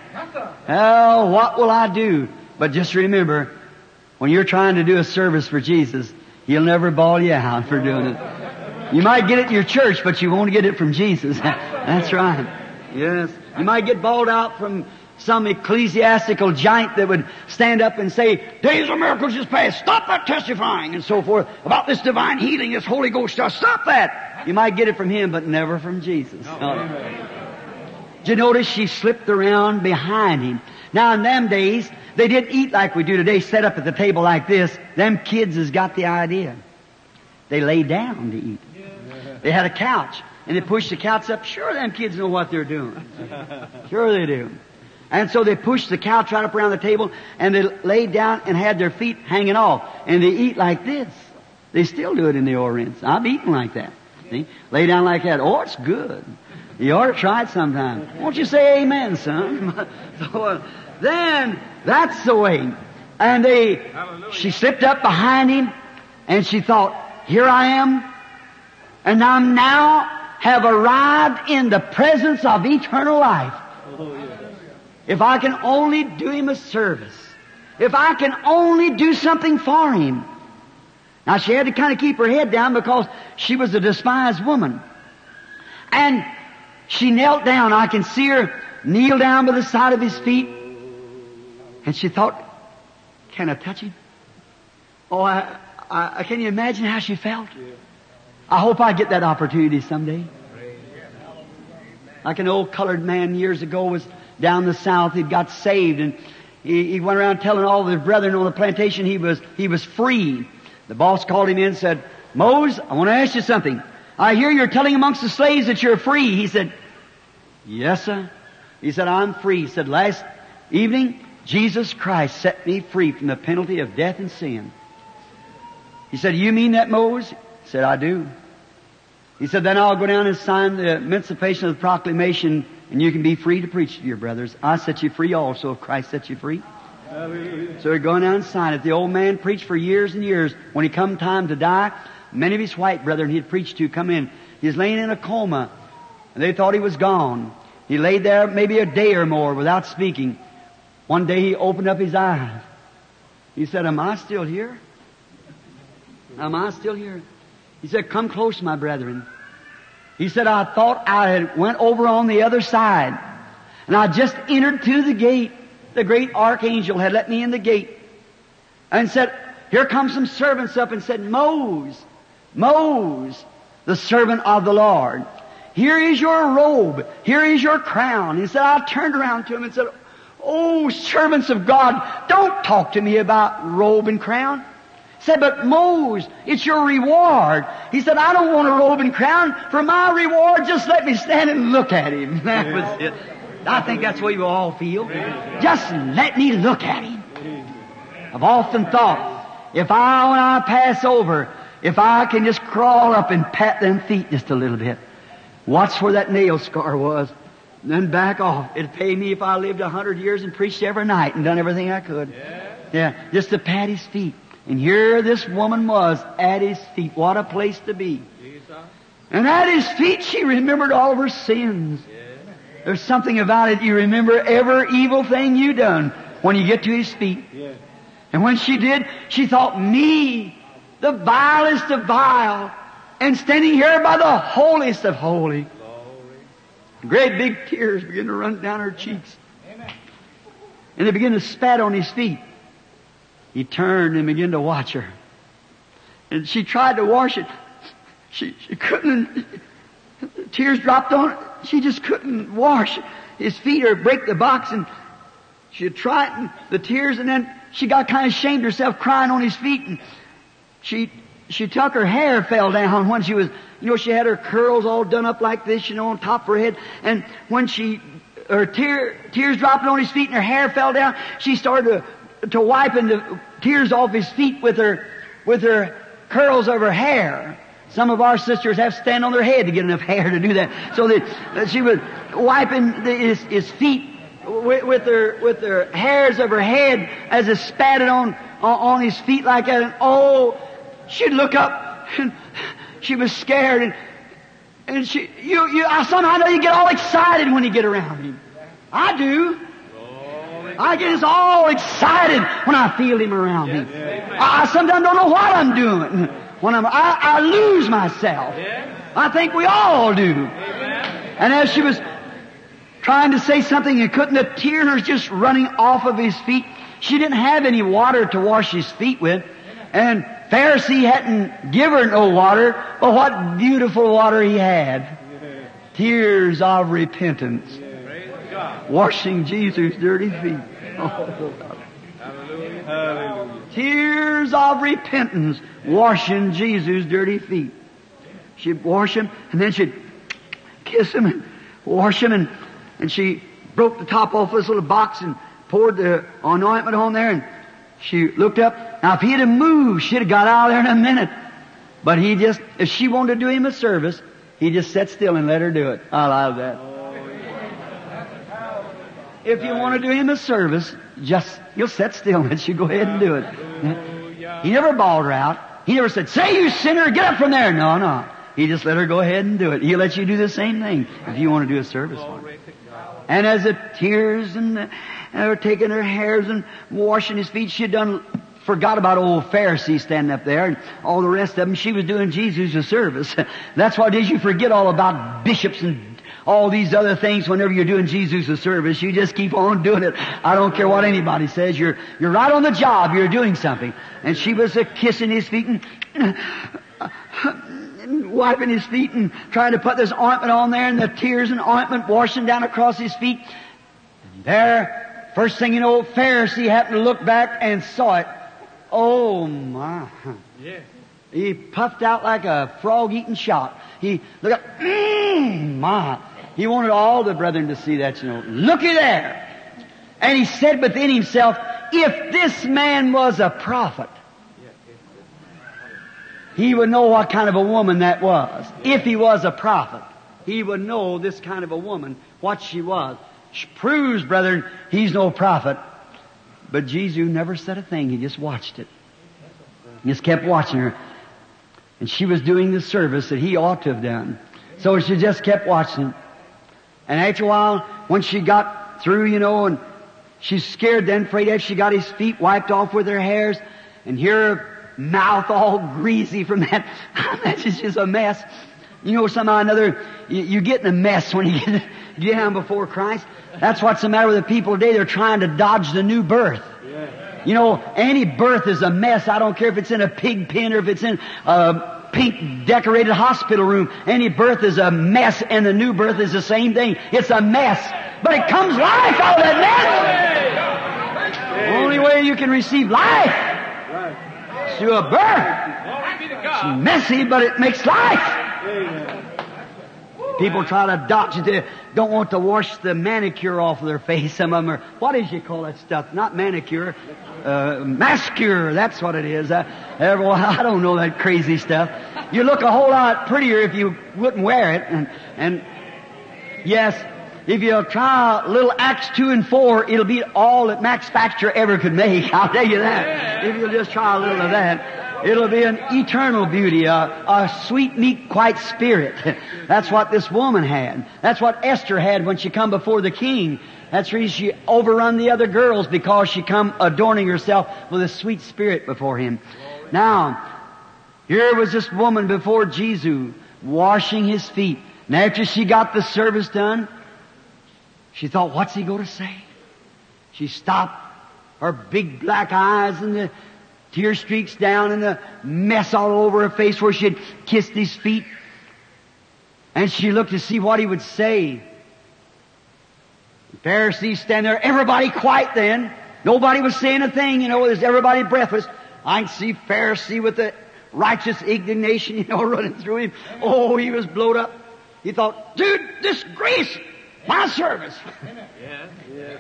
Oh, what will I do? But just remember, when you're trying to do a service for Jesus, He'll never bawl you out for doing it. You might get it in your church, but you won't get it from Jesus. That's right. Yes. You might get bawled out from some ecclesiastical giant that would stand up and say, days of miracles is past. Stop that testifying and so forth about this divine healing, this Holy Ghost stuff. Stop that. You might get it from him, but never from Jesus. Did you notice she slipped around behind him? Now in them days, they didn't eat like we do today, set up at the table like this. Them kids has got the idea. They lay down to eat. They had a couch, and they pushed the couch up. Sure, them kids know what they're doing. Sure they do. And so they pushed the couch right up around the table, and they laid down and had their feet hanging off. And they eat like this. They still do it in the Orient. I've eaten like that. See? Lay down like that. Oh, it's good. You ought to try it sometime. Won't you say amen, son? so, uh, then, that's the way. And they, Hallelujah. she slipped up behind him, and she thought, here I am, and I now have arrived in the presence of eternal life. If I can only do him a service, if I can only do something for him. Now she had to kind of keep her head down because she was a despised woman. And she knelt down. I can see her kneel down by the side of his feet. And she thought, can I touch him? Oh, I, I, can you imagine how she felt? I hope I get that opportunity someday. Like an old colored man years ago was down the south. He'd got saved and he, he went around telling all of his brethren on the plantation he was, he was free. The boss called him in and said, Mose, I want to ask you something. I hear you're telling amongst the slaves that you're free. He said, Yes, sir. He said, I'm free. He said, last evening, Jesus Christ set me free from the penalty of death and sin. He said, you mean that, Mose? He said, I do. He said, then I'll go down and sign the emancipation of the proclamation and you can be free to preach to your brothers. I set you free also if Christ set you free. Hallelujah. So he'd go down and sign it. The old man preached for years and years. When he come time to die, many of his white brethren he'd preached to come in. He's laying in a coma and they thought he was gone. He laid there maybe a day or more without speaking. One day he opened up his eyes. He said, Am I still here? Am I still here? He said, Come close, my brethren. He said, I thought I had went over on the other side. And I just entered through the gate. The great archangel had let me in the gate. And said, Here come some servants up and said, Mose, Mose, the servant of the Lord. Here is your robe. Here is your crown. He said, I turned around to him and said, Oh, servants of God, don't talk to me about robe and crown. He said, but Moses, it's your reward. He said, I don't want a robe and crown. For my reward, just let me stand and look at him. That was it. I think that's way you all feel. Just let me look at him. I've often thought, if I, when I pass over, if I can just crawl up and pat them feet just a little bit, watch where that nail scar was, and then back off. It'd pay me if I lived a hundred years and preached every night and done everything I could. Yeah, just to pat his feet. And here this woman was at his feet. What a place to be. And at his feet she remembered all of her sins. There's something about it. You remember every evil thing you done when you get to his feet. Yeah. And when she did, she thought, me, the vilest of vile, and standing here by the holiest of holy. Great big tears begin to run down her cheeks. And they begin to spat on his feet. He turned and began to watch her. And she tried to wash it. She, she couldn't. Tears dropped on it. She just couldn't wash his feet or break the box. And she tried and the tears and then she got kind of ashamed herself crying on his feet. And she, she took her hair fell down when she was, you know, she had her curls all done up like this, you know, on top of her head. And when she, her tear, tears dropped on his feet and her hair fell down, she started to, to wiping the tears off his feet with her, with her curls of her hair. Some of our sisters have to stand on their head to get enough hair to do that. So that, she was wiping the, his, his feet with, with her with her hairs of her head as it spatted on, on on his feet like that. And oh, she'd look up and she was scared and and she you you I somehow know you get all excited when you get around him. I do. I get all excited when I feel him around me. I, I sometimes don't know what I'm doing. When I'm, I, I lose myself. I think we all do. And as she was trying to say something and couldn't, the tears just running off of his feet. She didn't have any water to wash his feet with. And Pharisee hadn't given her no water, but what beautiful water he had. Tears of repentance. Washing Jesus' dirty feet. Oh, Hallelujah. tears of repentance washing Jesus' dirty feet. She'd wash him and then she'd kiss him and wash him and, and she broke the top off this little box and poured the anointment on there and she looked up. Now if he'd have moved, she'd have got out of there in a minute. But he just, if she wanted to do him a service, he just sat still and let her do it. I love that. If you want to do him a service, just, you'll sit still and let you go ahead and do it. He never bawled her out. He never said, say you sinner, get up from there. No, no. He just let her go ahead and do it. He'll let you do the same thing if you want to do a service. And as the tears and the, and her taking her hairs and washing his feet, she had done, forgot about old Pharisee standing up there and all the rest of them. She was doing Jesus a service. That's why did you forget all about bishops and all these other things whenever you're doing Jesus a service. You just keep on doing it. I don't care what anybody says. You're, you're right on the job. You're doing something. And she was uh, kissing his feet and wiping his feet and trying to put this ointment on there and the tears and ointment washing down across his feet. And there, first thing you know, Pharisee happened to look back and saw it. Oh my. Yeah. He puffed out like a frog eating shot. He look up, mmm, my. He wanted all the brethren to see that, you know. Looky there. And he said within himself, if this man was a prophet, he would know what kind of a woman that was. If he was a prophet, he would know this kind of a woman, what she was. She proves, brethren, he's no prophet. But Jesus never said a thing. He just watched it. He just kept watching her. And she was doing the service that he ought to have done. So she just kept watching. And after a while, when she got through, you know, and she's scared then, afraid that she got his feet wiped off with her hairs, and here her mouth all greasy from that. Ah, That's just a mess. You know, somehow or another, you, you get in a mess when you get, get down before Christ. That's what's the matter with the people today. They're trying to dodge the new birth. You know, any birth is a mess. I don't care if it's in a pig pen or if it's in a pink decorated hospital room. Any birth is a mess and the new birth is the same thing. It's a mess. But it comes life out of that mess. The only way you can receive life is through a birth. It's messy, but it makes life. People try to dodge it. They don't want to wash the manicure off of their face. Some of them are, what is you call that stuff? Not manicure, uh, mascure. That's what it is. Uh, everyone, I don't know that crazy stuff. You look a whole lot prettier if you wouldn't wear it. And, and yes, if you'll try little Acts 2 and 4, it'll be all that Max Factor ever could make. I'll tell you that. If you'll just try a little of that. It'll be an eternal beauty, a, a sweet, meek, quiet spirit. That's what this woman had. That's what Esther had when she come before the king. That's the reason she overrun the other girls because she come adorning herself with a sweet spirit before him. Now, here was this woman before Jesus washing his feet. And after she got the service done, she thought, what's he going to say? She stopped, her big black eyes and the tear streaks down and the mess all over her face where she had kissed his feet. And she looked to see what he would say. The Pharisees stand there, everybody quiet then. Nobody was saying a thing, you know, there's everybody breathless. I can see Pharisee with the righteous indignation, you know, running through him. Oh, he was blowed up. He thought, dude, disgrace my service. yeah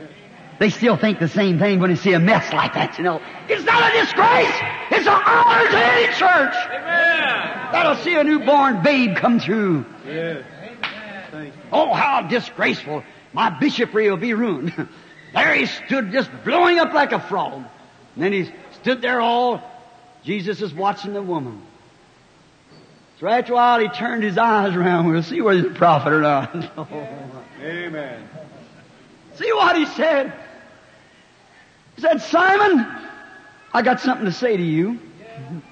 They still think the same thing when they see a mess like that, you know. It's not a disgrace. It's an honor to any church. Amen. That'll see a newborn babe come through. You. Oh, how disgraceful. My bishopry will be ruined. there he stood just blowing up like a frog. And then he stood there all, Jesus is watching the woman. So after a while he turned his eyes around. We'll see whether he's a prophet or not. Amen. see what he said? He said, Simon, I got something to say to you.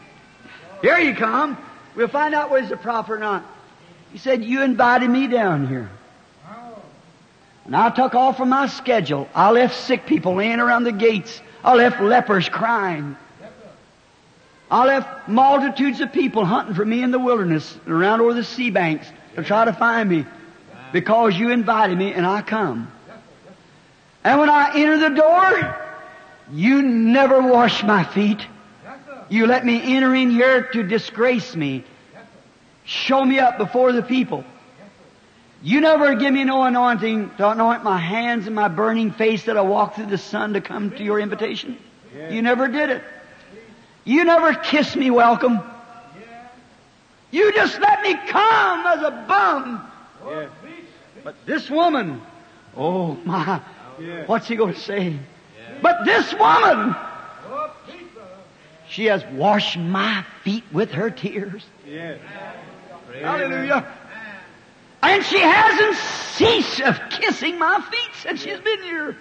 Here you come. We'll find out whether he's a prophet or not. He said, you invited me down here. And I took off from my schedule. I left sick people laying around the gates. I left lepers crying. I left multitudes of people hunting for me in the wilderness and around over the sea banks to try to find me because you invited me and I come. And when I enter the door, you never wash my feet. You let me enter in here to disgrace me. Show me up before the people. You never give me no anointing to anoint my hands and my burning face that I walk through the sun to come to your invitation. You never did it. You never kissed me welcome. You just let me come as a bum. But this woman, oh my, what's he going to say? But this woman, she has washed my feet with her tears. Hallelujah. And she hasn't ceased of kissing my feet since she's been here.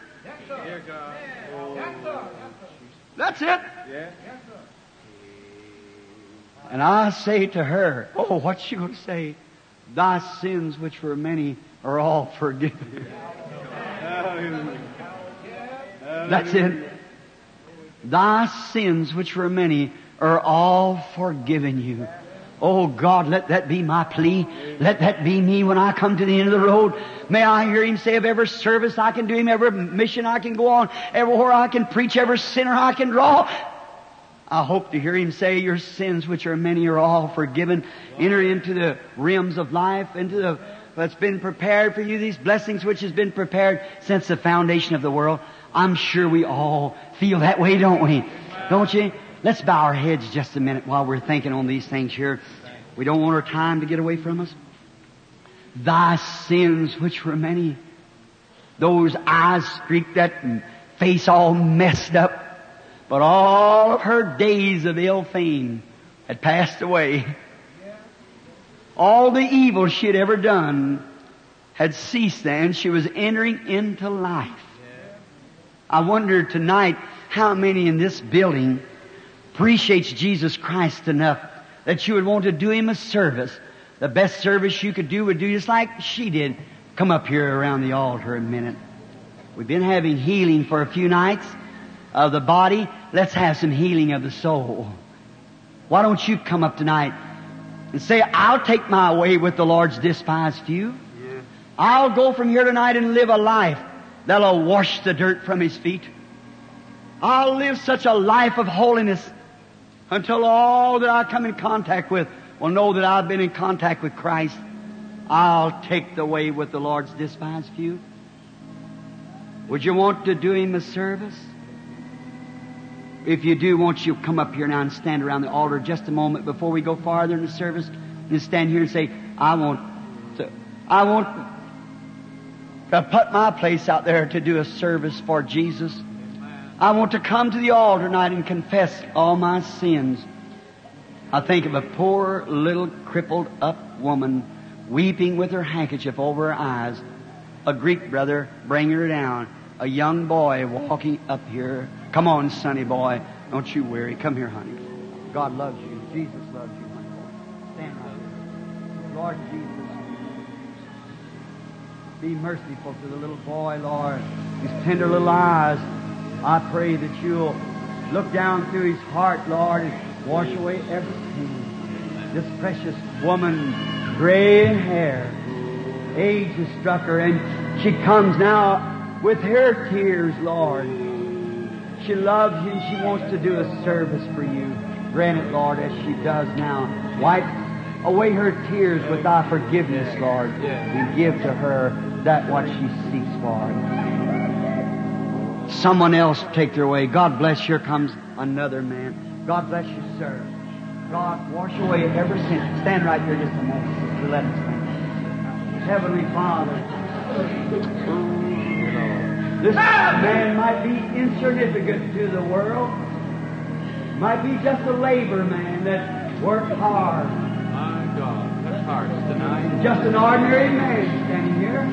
That's it. And I say to her, oh, what's she going to say? Thy sins, which were many, are all forgiven. That's it. Thy sins, which were many, are all forgiven you. Oh God, let that be my plea. Let that be me when I come to the end of the road. May I hear Him say of every service I can do Him, every mission I can go on, everywhere I can preach, every sinner I can draw. I hope to hear Him say, your sins which are many are all forgiven. Enter into the realms of life, into the, that's been prepared for you, these blessings which has been prepared since the foundation of the world. I'm sure we all feel that way, don't we? Don't you? Let's bow our heads just a minute while we're thinking on these things here. We don't want our time to get away from us. Thy sins which were many. Those eyes streaked that face all messed up. But all of her days of ill fame had passed away. All the evil she had ever done had ceased then. She was entering into life. I wonder tonight how many in this building appreciates Jesus Christ enough that you would want to do Him a service. The best service you could do would do just like she did. Come up here around the altar a minute. We've been having healing for a few nights of the body. Let's have some healing of the soul. Why don't you come up tonight and say, I'll take my way with the Lord's despised few. I'll go from here tonight and live a life that'll wash the dirt from His feet. I'll live such a life of holiness until all that I come in contact with will know that I've been in contact with Christ. I'll take the way with the Lord's despised few. Would you want to do Him a service? If you do, won't you come up here now and stand around the altar just a moment before we go farther in the service and stand here and say, I want to, I want to put my place out there to do a service for Jesus. I want to come to the altar tonight and confess all my sins. I think of a poor little crippled up woman weeping with her handkerchief over her eyes. A Greek brother bringing her down. A young boy walking up here. Come on, sonny boy. Don't you worry. Come here, honey. God loves you. Jesus loves you, boy. Stand right here. Lord Jesus, be merciful to the little boy, Lord. His tender little eyes. I pray that you'll look down through his heart, Lord, and wash away everything. This precious woman, gray in hair, age has struck her, and she comes now with her tears, Lord. She loves you and she wants to do a service for you. Grant it, Lord, as she does now. Wipe away her tears with thy forgiveness, Lord, and give to her that what she seeks for. Someone else take their way. God bless. Here comes another man. God bless you, sir. God, wash away every sin. Stand right here just a moment, sister. Let us stand. Heavenly Father, this man might be insignificant to the world, might be just a labor man that worked hard. My God, that's hard tonight. Just an ordinary man standing here.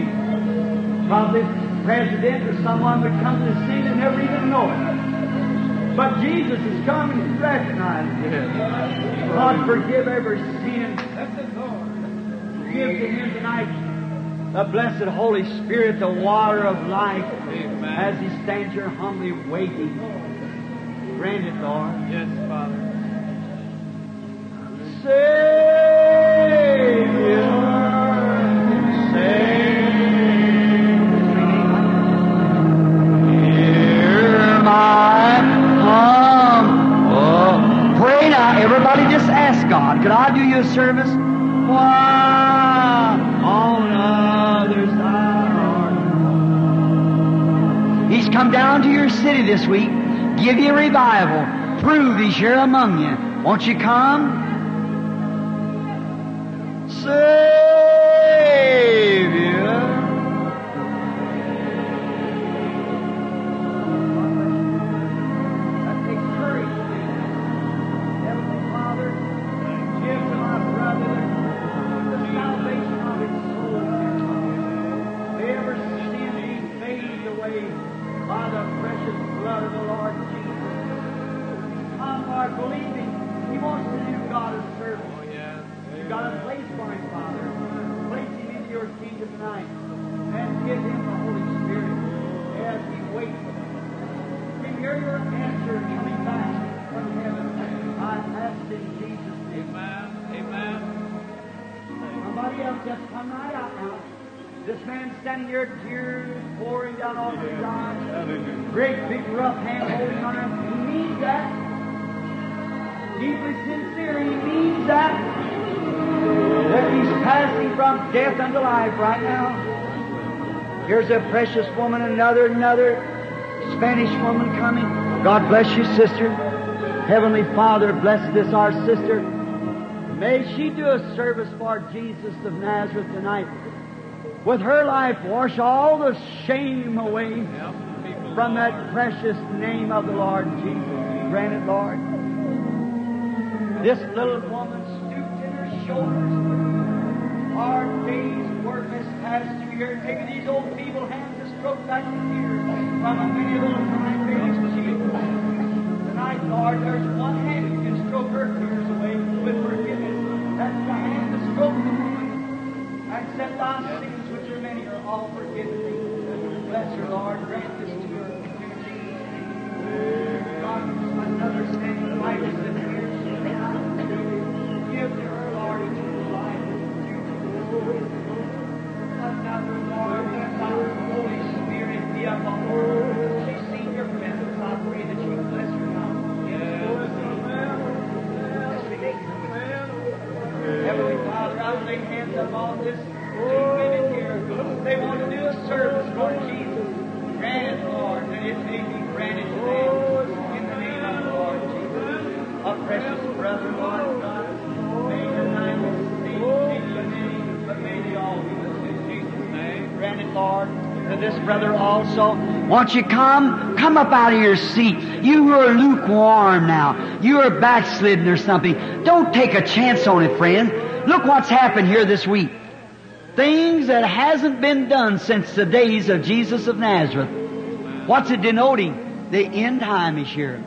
Oh, Probably president or someone would come to the scene and never even know it. But Jesus is coming and recognizes it. God, forgive every sin. Give to Him tonight the blessed Holy Spirit, the water of life, as He stands here humbly waiting. Grant it, Lord. Yes, Father. Hear could I do you a service? Why on thou art. He's come down to your city this week, give you a revival, prove He's here among you. Won't you come? Savior. From death unto life right now. Here's a precious woman, another, another Spanish woman coming. God bless you, sister. Heavenly Father, bless this our sister. May she do a service for Jesus of Nazareth tonight. With her life, wash all the shame away from that precious name of the Lord Jesus. Grant it, Lord. This little woman stooped in her shoulders. Our day's work has passed through here. Maybe these old feeble hands have stroked back the tears from a many little crying baby's cheek. Tonight, Lord, there's one hand who can stroke her tears away with forgiveness. That's the hand that stroked the woman. Accept thy sins, which are many, are all forgiven thee. Bless her, Lord. Grant this to her. God, another standing light is in here. Hands upon this two women here. They want to do a service for Jesus. Grant it, Lord, that it may be granted to them in the name of the Lord Jesus. A precious brother, Lord God, may your name be your name, but may they all be in Jesus' name. Grant it, Lord, to this brother also. Won't you come? Come up out of your seat. You are lukewarm now. You are backslidden or something. Don't take a chance on it, friend. Look what's happened here this week. Things that hasn't been done since the days of Jesus of Nazareth. What's it denoting? The end time is here.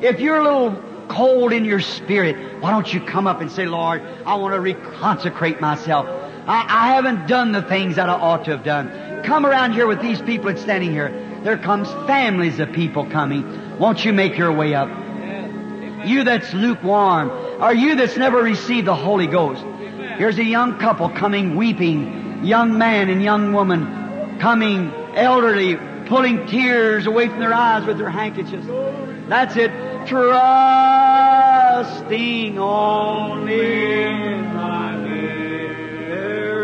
If you're a little cold in your spirit, why don't you come up and say, Lord, I want to reconsecrate myself. I, I haven't done the things that I ought to have done. Come around here with these people that's standing here. There comes families of people coming. Won't you make your way up? You that's lukewarm, or you that's never received the Holy Ghost. Here's a young couple coming weeping, young man and young woman coming elderly, pulling tears away from their eyes with their handkerchiefs. That's it. Trusting only in thy therein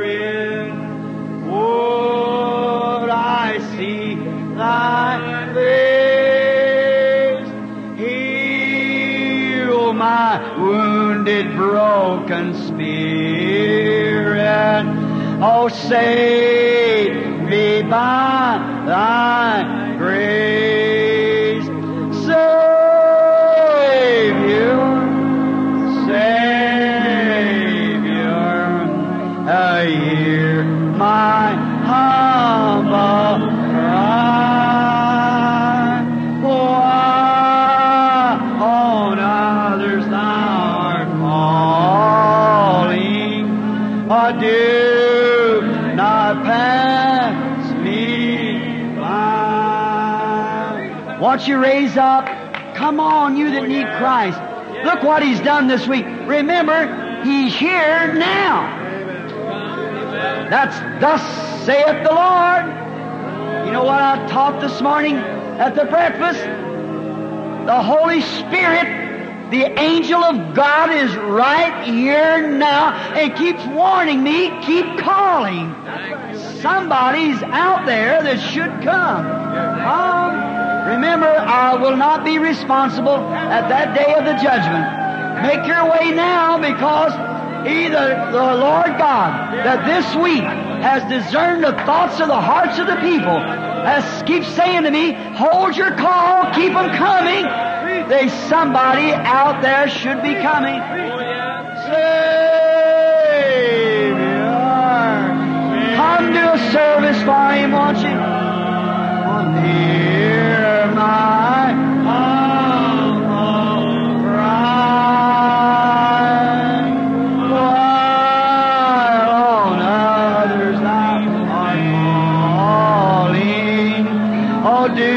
I see thy face. My wounded, broken spirit. Oh, save me by thy grace. Won't you raise up? Come on, you that need Christ. Look what He's done this week. Remember, He's here now. That's thus saith the Lord. You know what I taught this morning at the breakfast? The Holy Spirit, the angel of God is right here now and keeps warning me, keep calling. Somebody's out there that should come. Come. Remember, I will not be responsible at that day of the judgment. Make your way now because either the Lord God that this week has discerned the thoughts of the hearts of the people has keeps saying to me, hold your call, keep them coming. There's somebody out there should be coming. Savior, come do a service for him, won't you? Hear my humble cry. While on others thou art calling, oh, do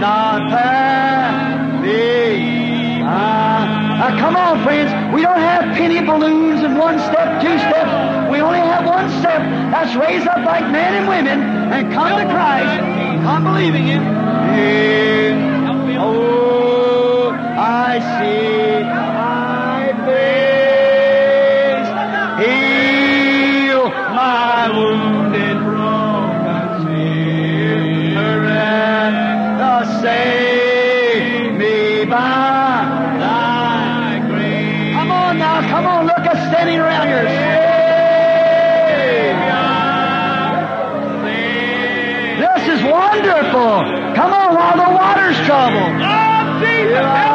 not pass me by. Now, come Come on, friends. We don't have penny balloons and one step, two steps. We only have one step. That's raise up like men and women and come to Christ. Come believing Him. Oh, I see. Heal my wounded, broken spirit. The save water's. Oh, Jesus,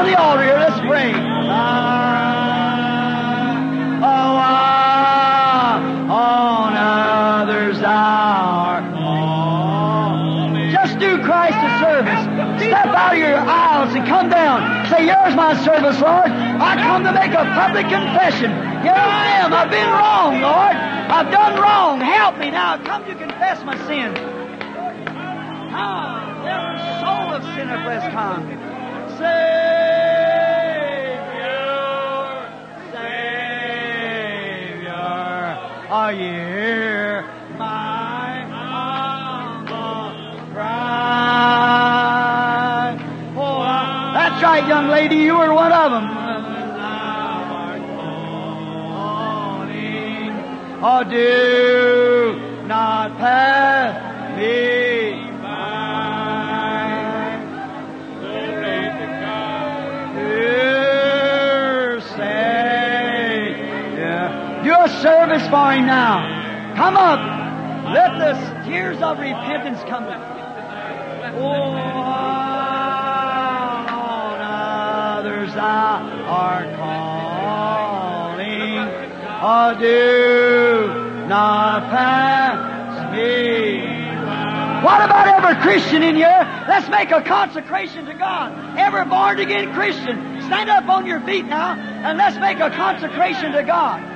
around the altar here. Let's pray. Ah, oh, ah, on others are. Just do Christ a service. Step out of your aisles and come down. Say, Here's my service, Lord. I come to make a public confession. Here I am. I've been wrong, Lord. I've done wrong. Help me now. Come to confess my sin. Come, every soul of sinner, bless come. Savior, Savior, are you here? My humble cry. Oh, that's right, young lady, you were one of them. Oh, do not pass for him now. Come up. Let the tears of repentance come. Oh, on others thou calling. Oh, do not pass me what about every Christian in here? Let's make a consecration to God. Every born again Christian, stand up on your feet now and let's make a consecration to God.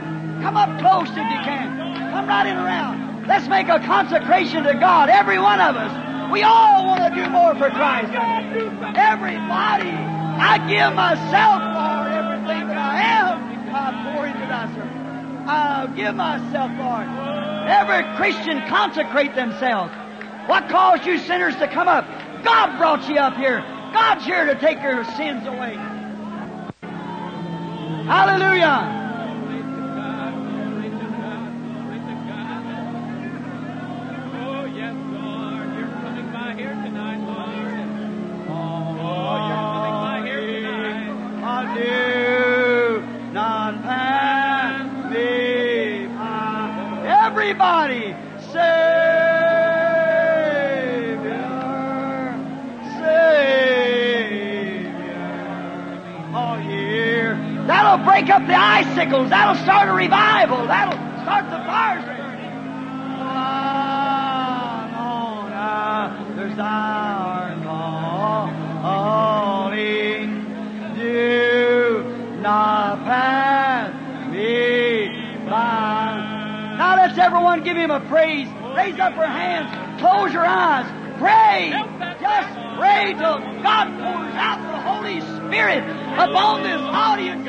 Come up close if you can. Come right in around. Let's make a consecration to God, every one of us. We all want to do more for Christ. Everybody. I give myself, Lord, everything that I am. I pour into thy service. I'll give myself, Lord. Every Christian consecrate themselves. What caused you sinners to come up? God brought you up here. God's here to take your sins away. Hallelujah. The icicles. That'll start a revival. That'll start the fires burning. On others our calling. Do not pass me by. Now let's everyone give him a praise. Raise up your hands. Close your eyes. Pray. Just pray till God pours out the Holy Spirit upon this audience